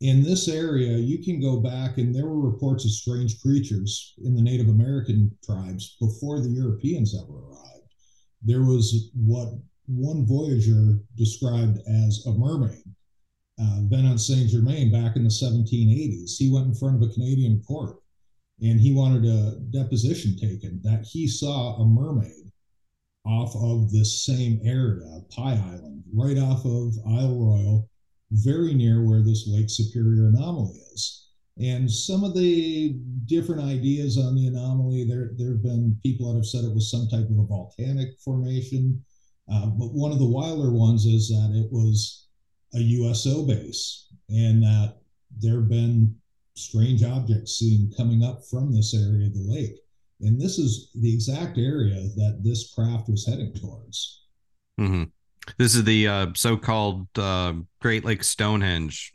In this area, you can go back, and there were reports of strange creatures in the Native American tribes before the Europeans ever arrived. There was what one voyager described as a mermaid. Uh, Venant Saint Germain back in the 1780s, he went in front of a Canadian court and he wanted a deposition taken that he saw a mermaid off of this same area, Pie Island, right off of Isle Royale, very near where this Lake Superior anomaly is. And some of the different ideas on the anomaly, there there have been people that have said it was some type of a volcanic formation. Uh, but one of the wilder ones is that it was a USO base and that there have been strange objects seen coming up from this area of the lake. And this is the exact area that this craft was heading towards. hmm This is the uh, so-called uh, Great Lake Stonehenge,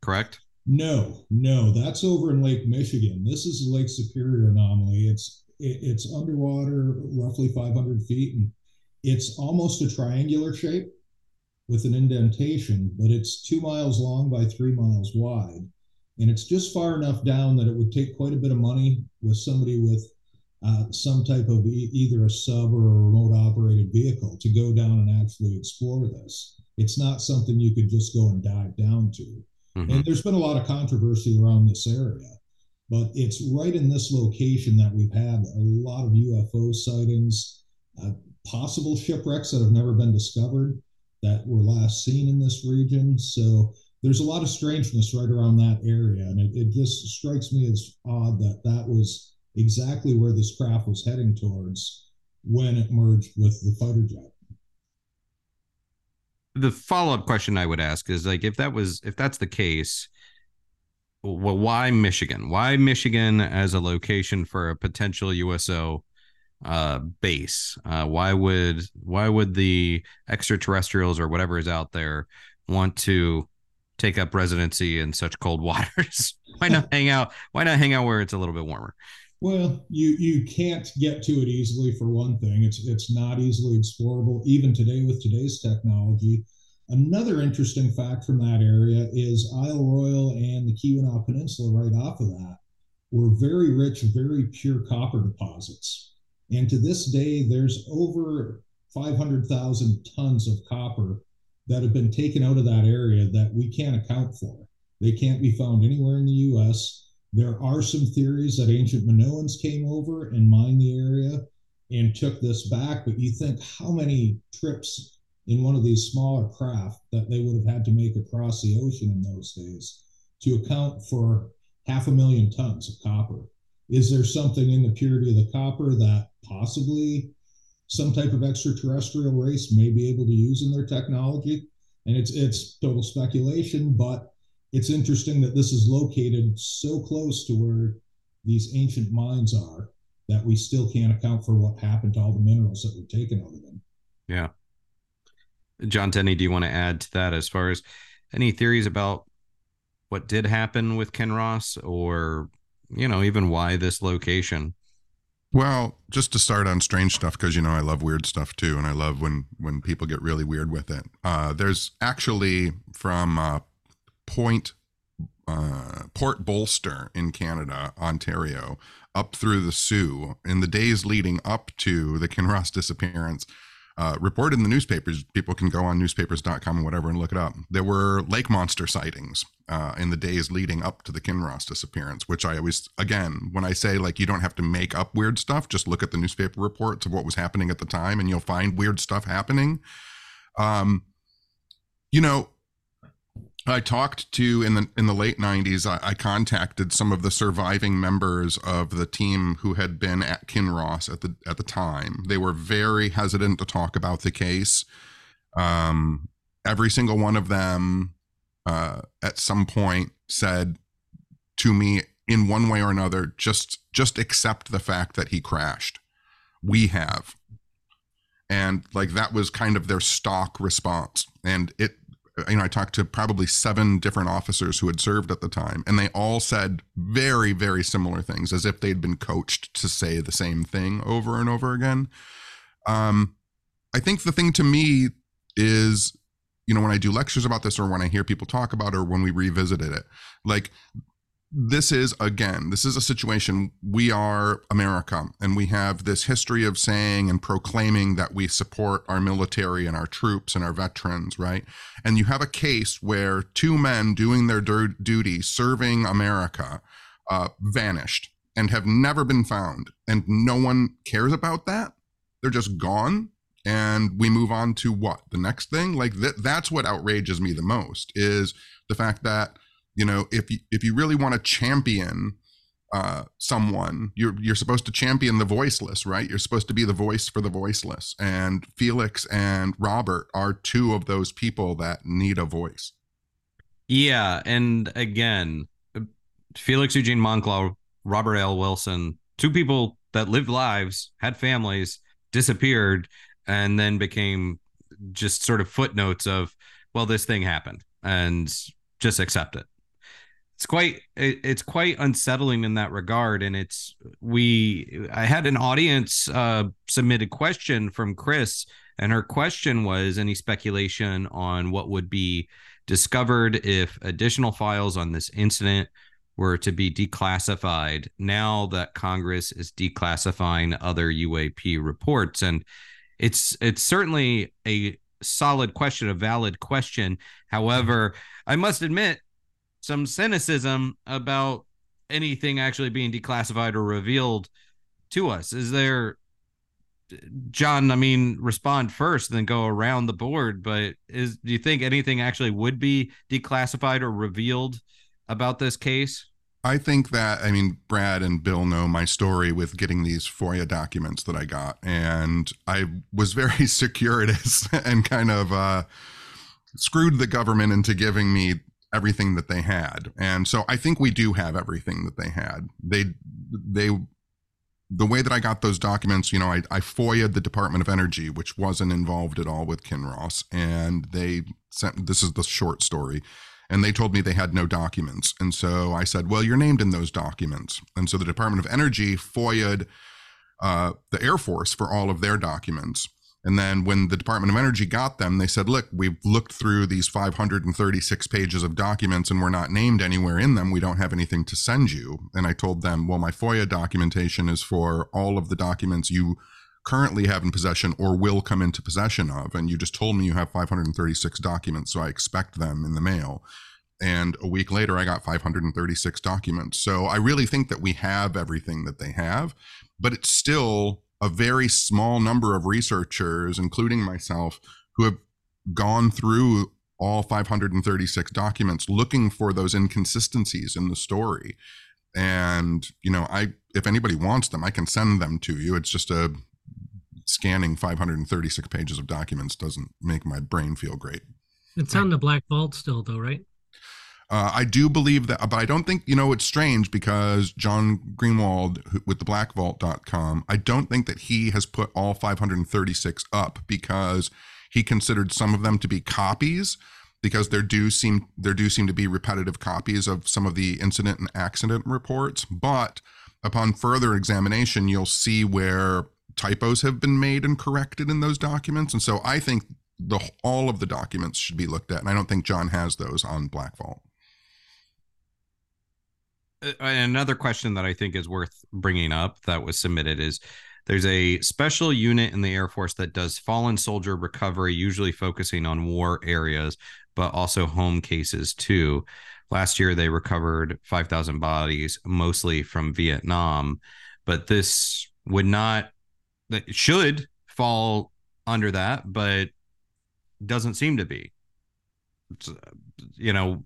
correct? No, no, that's over in Lake Michigan. This is the Lake Superior anomaly. It's it, it's underwater, roughly 500 feet, and it's almost a triangular shape with an indentation, but it's two miles long by three miles wide, and it's just far enough down that it would take quite a bit of money with somebody with uh, some type of e- either a sub or a remote operated vehicle to go down and actually explore this. It's not something you could just go and dive down to. Mhm. And there's been a lot of controversy around this area, but it's right in this location that we've had a lot of UFO sightings, uh, possible shipwrecks that have never been discovered that were last seen in this region. So there's a lot of strangeness right around that area. And it, it just strikes me as odd that that was exactly where this craft was heading towards when it merged with the fighter jet. the follow-up question I would ask is like if that was if that's the case, well, why Michigan? Why Michigan as a location for a potential USO uh, base? Uh, why would why would the extraterrestrials or whatever is out there want to take up residency in such cold waters? why not hang out? Why not hang out where it's a little bit warmer? Well, you you can't get to it easily for one thing. It's it's not easily explorable even today with today's technology. Another interesting fact from that area is Isle Royale and the Keweenaw Peninsula right off of that were very rich, very pure copper deposits. And to this day, there's over 500,000 tons of copper that have been taken out of that area that we can't account for. They can't be found anywhere in the US. There are some theories that ancient Minoans came over and mined the area and took this back. But you think how many trips in one of these smaller craft that they would have had to make across the ocean in those days to account for half a million tons of copper. Is there something in the purity of the copper that possibly some type of extraterrestrial race may be able to use in their technology? And it's it's total speculation, but it's interesting that this is located so close to where these ancient mines are that we still can't account for what happened to all the minerals that were taken out of them. Yeah. John Tenney, do you want to add to that as far as any theories about what did happen with Kinross or, you know, even why this location? Well, just to start on strange stuff, because you know I love weird stuff too, and I love when when people get really weird with it. Uh, there's actually from uh, Point uh, Port Bolster in Canada, Ontario, up through the Soo in the days leading up to the Kinross disappearance uh, reported in the newspapers. People can go on newspapers.com and whatever and look it up. There were lake monster sightings uh, in the days leading up to the Kinross disappearance, which I always, again, when I say like you don't have to make up weird stuff, just look at the newspaper reports of what was happening at the time and you'll find weird stuff happening. Um, you know, I talked to in the in the late '90s. I, I, contacted some of the surviving members of the team who had been at Kinross at the at the time. They were very hesitant to talk about the case. Um, every single one of them, uh, at some point, said to me in one way or another, just just accept the fact that he crashed. We have, and like that was kind of their stock response, and it you know, I talked to probably seven different officers who had served at the time, and they all said very, very similar things, as if they'd been coached to say the same thing over and over again. Um, I think the thing to me is, you know, when I do lectures about this, or when I hear people talk about, it, or when we revisited it, like this is again this is a situation we are america and we have this history of saying and proclaiming that we support our military and our troops and our veterans right? And you have a case where two men doing their duty serving america uh, vanished and have never been found and no one cares about that? They're just gone? And we move on to what? The next thing? Like th- that's what outrages me the most is the fact that you know if you if you really want to champion uh, someone you're you're supposed to champion the voiceless right? You're supposed to be the voice for the voiceless. And felix and robert are two of those people that need a voice. Yeah and again felix eugene monclova robert l. Wilson two people that lived lives had families disappeared and then became just sort of footnotes of well this thing happened and just accept it it's quite it's quite unsettling in that regard and it's we i had an audience uh submitted question from chris and her question was any speculation on what would be discovered if additional files on this incident were to be declassified now that congress is declassifying other uap reports? And it's it's certainly a solid question a valid question. However i must admit some cynicism about anything actually being declassified or revealed to us. Is there, John? I mean, respond first, then go around the board. But is do you think anything actually would be declassified or revealed about this case? I think that I mean Brad and Bill know my story with getting these FOIA documents that I got, and I was very circuitous and kind of uh, screwed the government into giving me everything that they had. And so I think we do have everything that they had. They they the way that I got those documents, you know, I, I FOIA'd the Department of Energy, which wasn't involved at all with Kinross, and they sent this is the short story. And they told me they had no documents. And so I said, Well, you're named in those documents. And so the Department of Energy FOIA'd uh, the Air Force for all of their documents. And then when the Department of Energy got them, they said, look, we've looked through these 536 pages of documents and we're not named anywhere in them. We don't have anything to send you. And I told them, well, my FOIA documentation is for all of the documents you currently have in possession or will come into possession of. And you just told me you have 536 documents. So I expect them in the mail. And a week later, I got 536 documents. So I really think that we have everything that they have, but it's still a very small number of researchers, including myself, who have gone through all 536 documents looking for those inconsistencies in the story. And, you know, I if anybody wants them, I can send them to you. It's just a scanning 536 pages of documents doesn't make my brain feel great. It's on the Black Vault still, though, right? Uh, I do believe that, but I don't think, you know, it's strange because John Greenwald with the blackvault.com, I don't think that he has put all 536 up because he considered some of them to be copies because there do seem there do seem to be repetitive copies of some of the incident and accident reports, but upon further examination, you'll see where typos have been made and corrected in those documents. And so I think the all of the documents should be looked at, and I don't think John has those on Black Vault. Uh, another question that I think is worth bringing up that was submitted is there's a special unit in the Air Force that does fallen soldier recovery, usually focusing on war areas, but also home cases too. Last year, they recovered 5,000 bodies, mostly from Vietnam, but this would not, that should fall under that, but doesn't seem to be. It's, you know,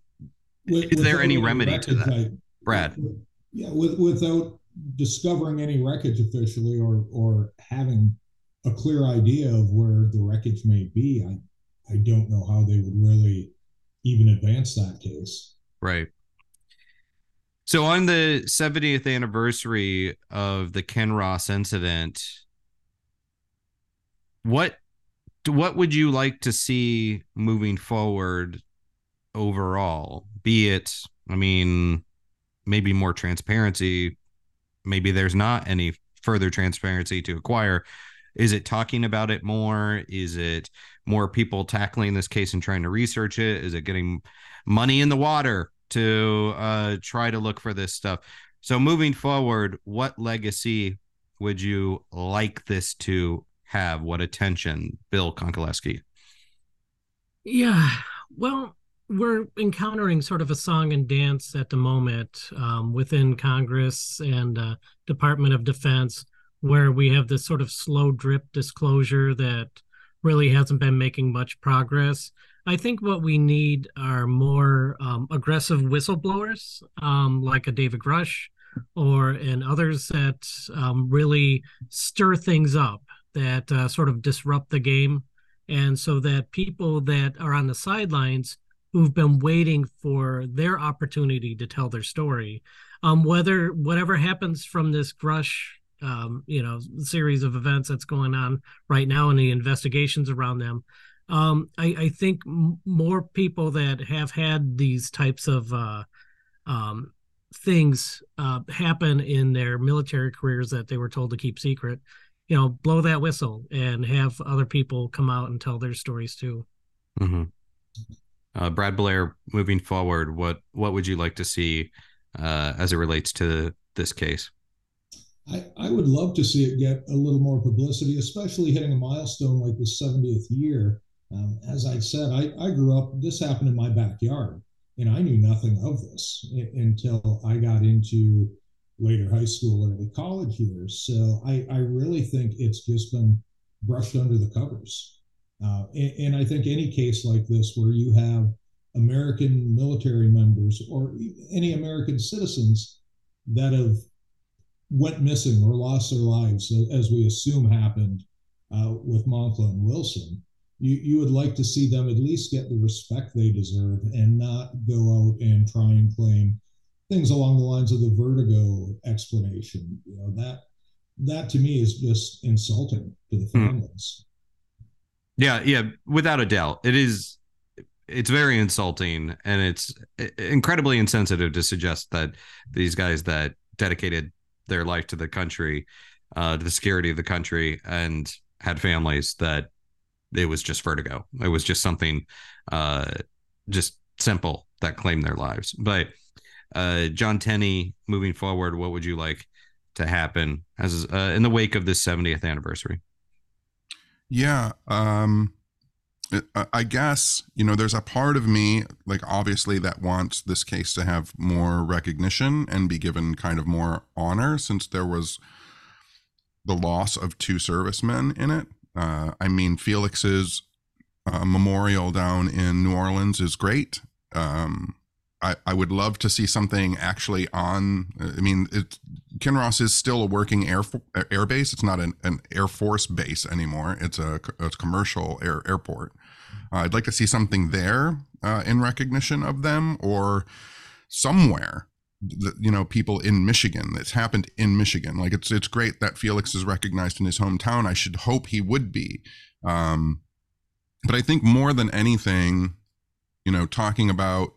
with, is there any remedy to that, Brad? Yeah, with, without discovering any wreckage officially or or having a clear idea of where the wreckage may be, I I don't know how they would really even advance that case. Right. So on the 70th anniversary of the Kinross incident, what what would you like to see moving forward overall? Be it, I mean, maybe more transparency, maybe there's not any further transparency to acquire. Is it talking about it more? Is it more people tackling this case and trying to research it? Is it getting money in the water to uh, try to look for this stuff? So moving forward, what legacy would you like this to have? What attention, Bill Konkolesky? Yeah, well, we're encountering sort of a song and dance at the moment um, within Congress and uh, Department of Defense, where we have this sort of slow drip disclosure that really hasn't been making much progress. I think what we need are more um, aggressive whistleblowers, um, like a David Grusch or and others that um, really stir things up, that uh, sort of disrupt the game, and so that people that are on the sidelines who've been waiting for their opportunity to tell their story. Um, whether whatever happens from this Grusch, um, you know, series of events that's going on right now and the investigations around them, um, I, I, think more people that have had these types of uh, um, things uh, happen in their military careers that they were told to keep secret, you know, blow that whistle and have other people come out and tell their stories too. Mm-hmm. Uh, Brad Blair, moving forward, what what would you like to see uh, as it relates to this case? I, I would love to see it get a little more publicity, especially hitting a milestone like the 70th year. Um, as I said, I, I grew up, this happened in my backyard, and I knew nothing of this until I got into later high school, early college years. So I, I really think it's just been brushed under the covers. Uh, and, and, I think any case like this, where you have American military members or any American citizens that have went missing or lost their lives, as we assume happened uh, with Moncla and Wilson, you, you would like to see them at least get the respect they deserve and not go out and try and claim things along the lines of the vertigo explanation. You know that that to me is just insulting to the hmm. families. Yeah, yeah, without a doubt. It is it's very insulting and it's incredibly insensitive to suggest that these guys that dedicated their life to the country, uh, to the security of the country and had families that it was just vertigo. It was just something uh just simple that claimed their lives. But uh John Tenney, moving forward, what would you like to happen as uh, in the wake of this 70th anniversary? Yeah. Um, I guess, you know, there's a part of me, like, obviously, that wants this case to have more recognition and be given kind of more honor since there was the loss of two servicemen in it. Uh, I mean, Felix's uh, memorial down in New Orleans is great. Um, I, I would love to see something actually on. I mean, it, Kinross is still a working air air base. It's not an, an Air Force base anymore. It's a, a commercial air airport. Uh, I'd like to see something there uh, in recognition of them, or somewhere. That you know, people in Michigan. It's happened in Michigan. Like it's it's great that Felix is recognized in his hometown. I should hope he would be. Um, but I think more than anything, you know, talking about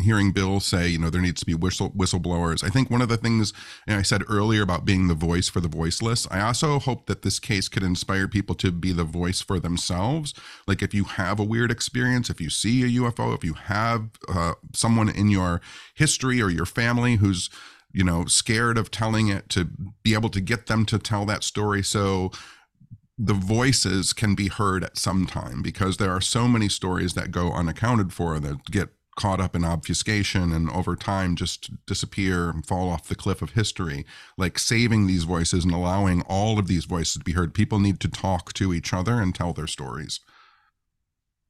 hearing Bill say, you know, there needs to be whistle whistleblowers. I think one of the things I said earlier about being the voice for the voiceless, I also hope that this case could inspire people to be the voice for themselves. Like if you have a weird experience, if you see a UFO, if you have uh, someone in your history or your family who's you know scared of telling it to be able to get them to tell that story so the voices can be heard at some time because there are so many stories that go unaccounted for that get caught up in obfuscation and over time just disappear and fall off the cliff of history. Like saving these voices and allowing all of these voices to be heard people need to talk to each other and tell their stories.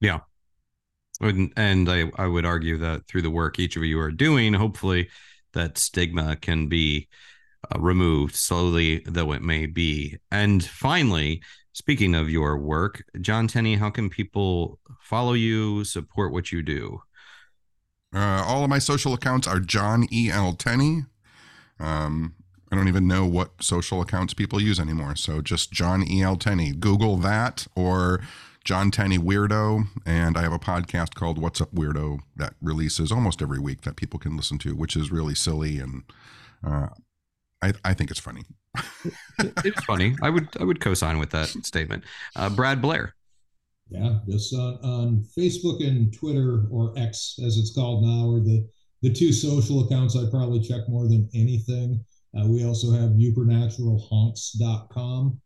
Yeah. And, and I, I would argue that through the work each of you are doing hopefully that stigma can be uh, removed slowly though it may be. And finally speaking of your work john tenney how can people follow you support what you do uh, all of my social accounts are John E. L. Tenney. Um, I don't even know what social accounts people use anymore. So just John E. L. Tenney. Google that or John Tenney Weirdo. And I have a podcast called What's Up Weirdo that releases almost every week that people can listen to, which is really silly. And uh, I, I think it's funny. it's funny. I would I would co-sign with that statement. Uh, Brad Blair. Yeah, just on, on Facebook and Twitter or X as it's called now or the the two social accounts I probably check more than anything. Uh, we also have ubernaturalhaunts.com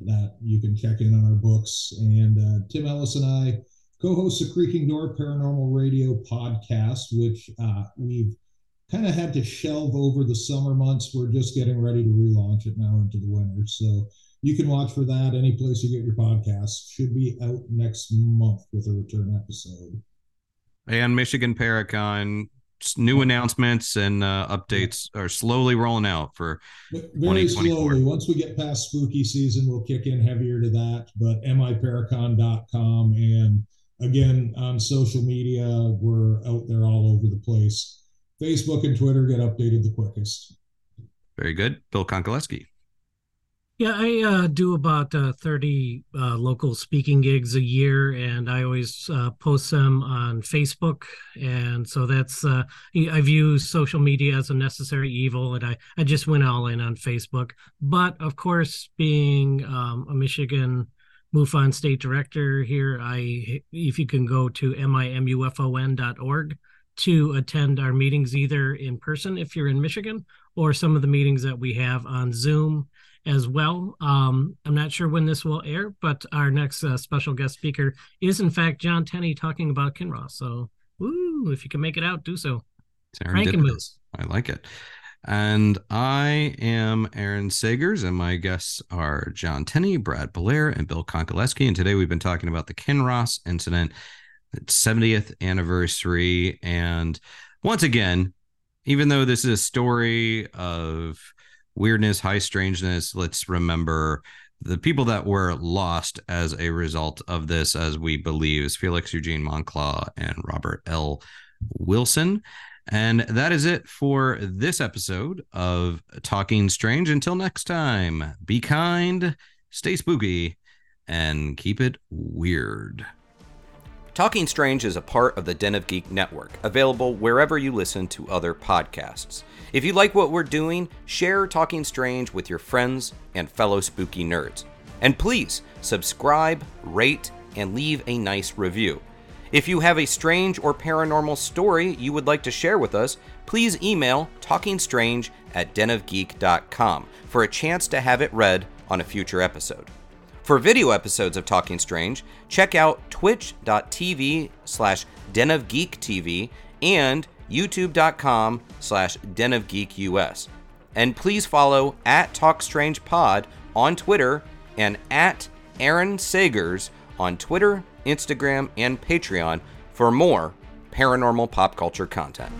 that you can check in on our books. And uh, Tim Ellis and I co-host the Creaking Door Paranormal Radio podcast, which uh, we've kind of had to shelve over the summer months. We're just getting ready to relaunch it now into the winter. So you can watch for that any place you get your podcasts. Should be out next month with a return episode. And Michigan Paracon new announcements and uh, updates are slowly rolling out for very slowly. Once we get past spooky season, we'll kick in heavier to that. But miparacon.com and again on social media, we're out there all over the place. Facebook and Twitter get updated the quickest. Very good, Bill Konkolesky. Yeah, I uh, do about uh, 30 uh, local speaking gigs a year, and I always uh, post them on Facebook. And so that's, uh, I view social media as a necessary evil, and I, I just went all in on Facebook. But of course, being um, a Michigan MUFON state director here, I if you can go to mimufon.org to attend our meetings either in person if you're in Michigan or some of the meetings that we have on Zoom as well. Um, I'm not sure when this will air, but our next uh, special guest speaker is, in fact, John Tenney talking about Kinross. So, woo, if you can make it out, do so. I like it. And I am Aaron Sagers, and my guests are John Tenney, Brad Blair, and Bill Konkolesky. And today we've been talking about the Kinross incident, its 70th anniversary. And once again, even though this is a story of weirdness, high strangeness. Let's remember the people that were lost as a result of this, as we believe, is Felix Eugene Moncla and Robert L. Wilson. And that is it for this episode of Talking Strange. Until next time, be kind, stay spooky, and keep it weird. Talking Strange is a part of the Den of Geek network, available wherever you listen to other podcasts. If you like what we're doing, share Talking Strange with your friends and fellow spooky nerds. And please subscribe, rate, and leave a nice review. If you have a strange or paranormal story you would like to share with us, please email talkingstrange at denofgeek.com for a chance to have it read on a future episode. For video episodes of Talking Strange, check out twitch.tv slash denofgeektv and youtube.com slash denofgeekus. And please follow at TalkStrangePod on Twitter and at Aaron Sagers on Twitter, Instagram, and Patreon for more paranormal pop culture content.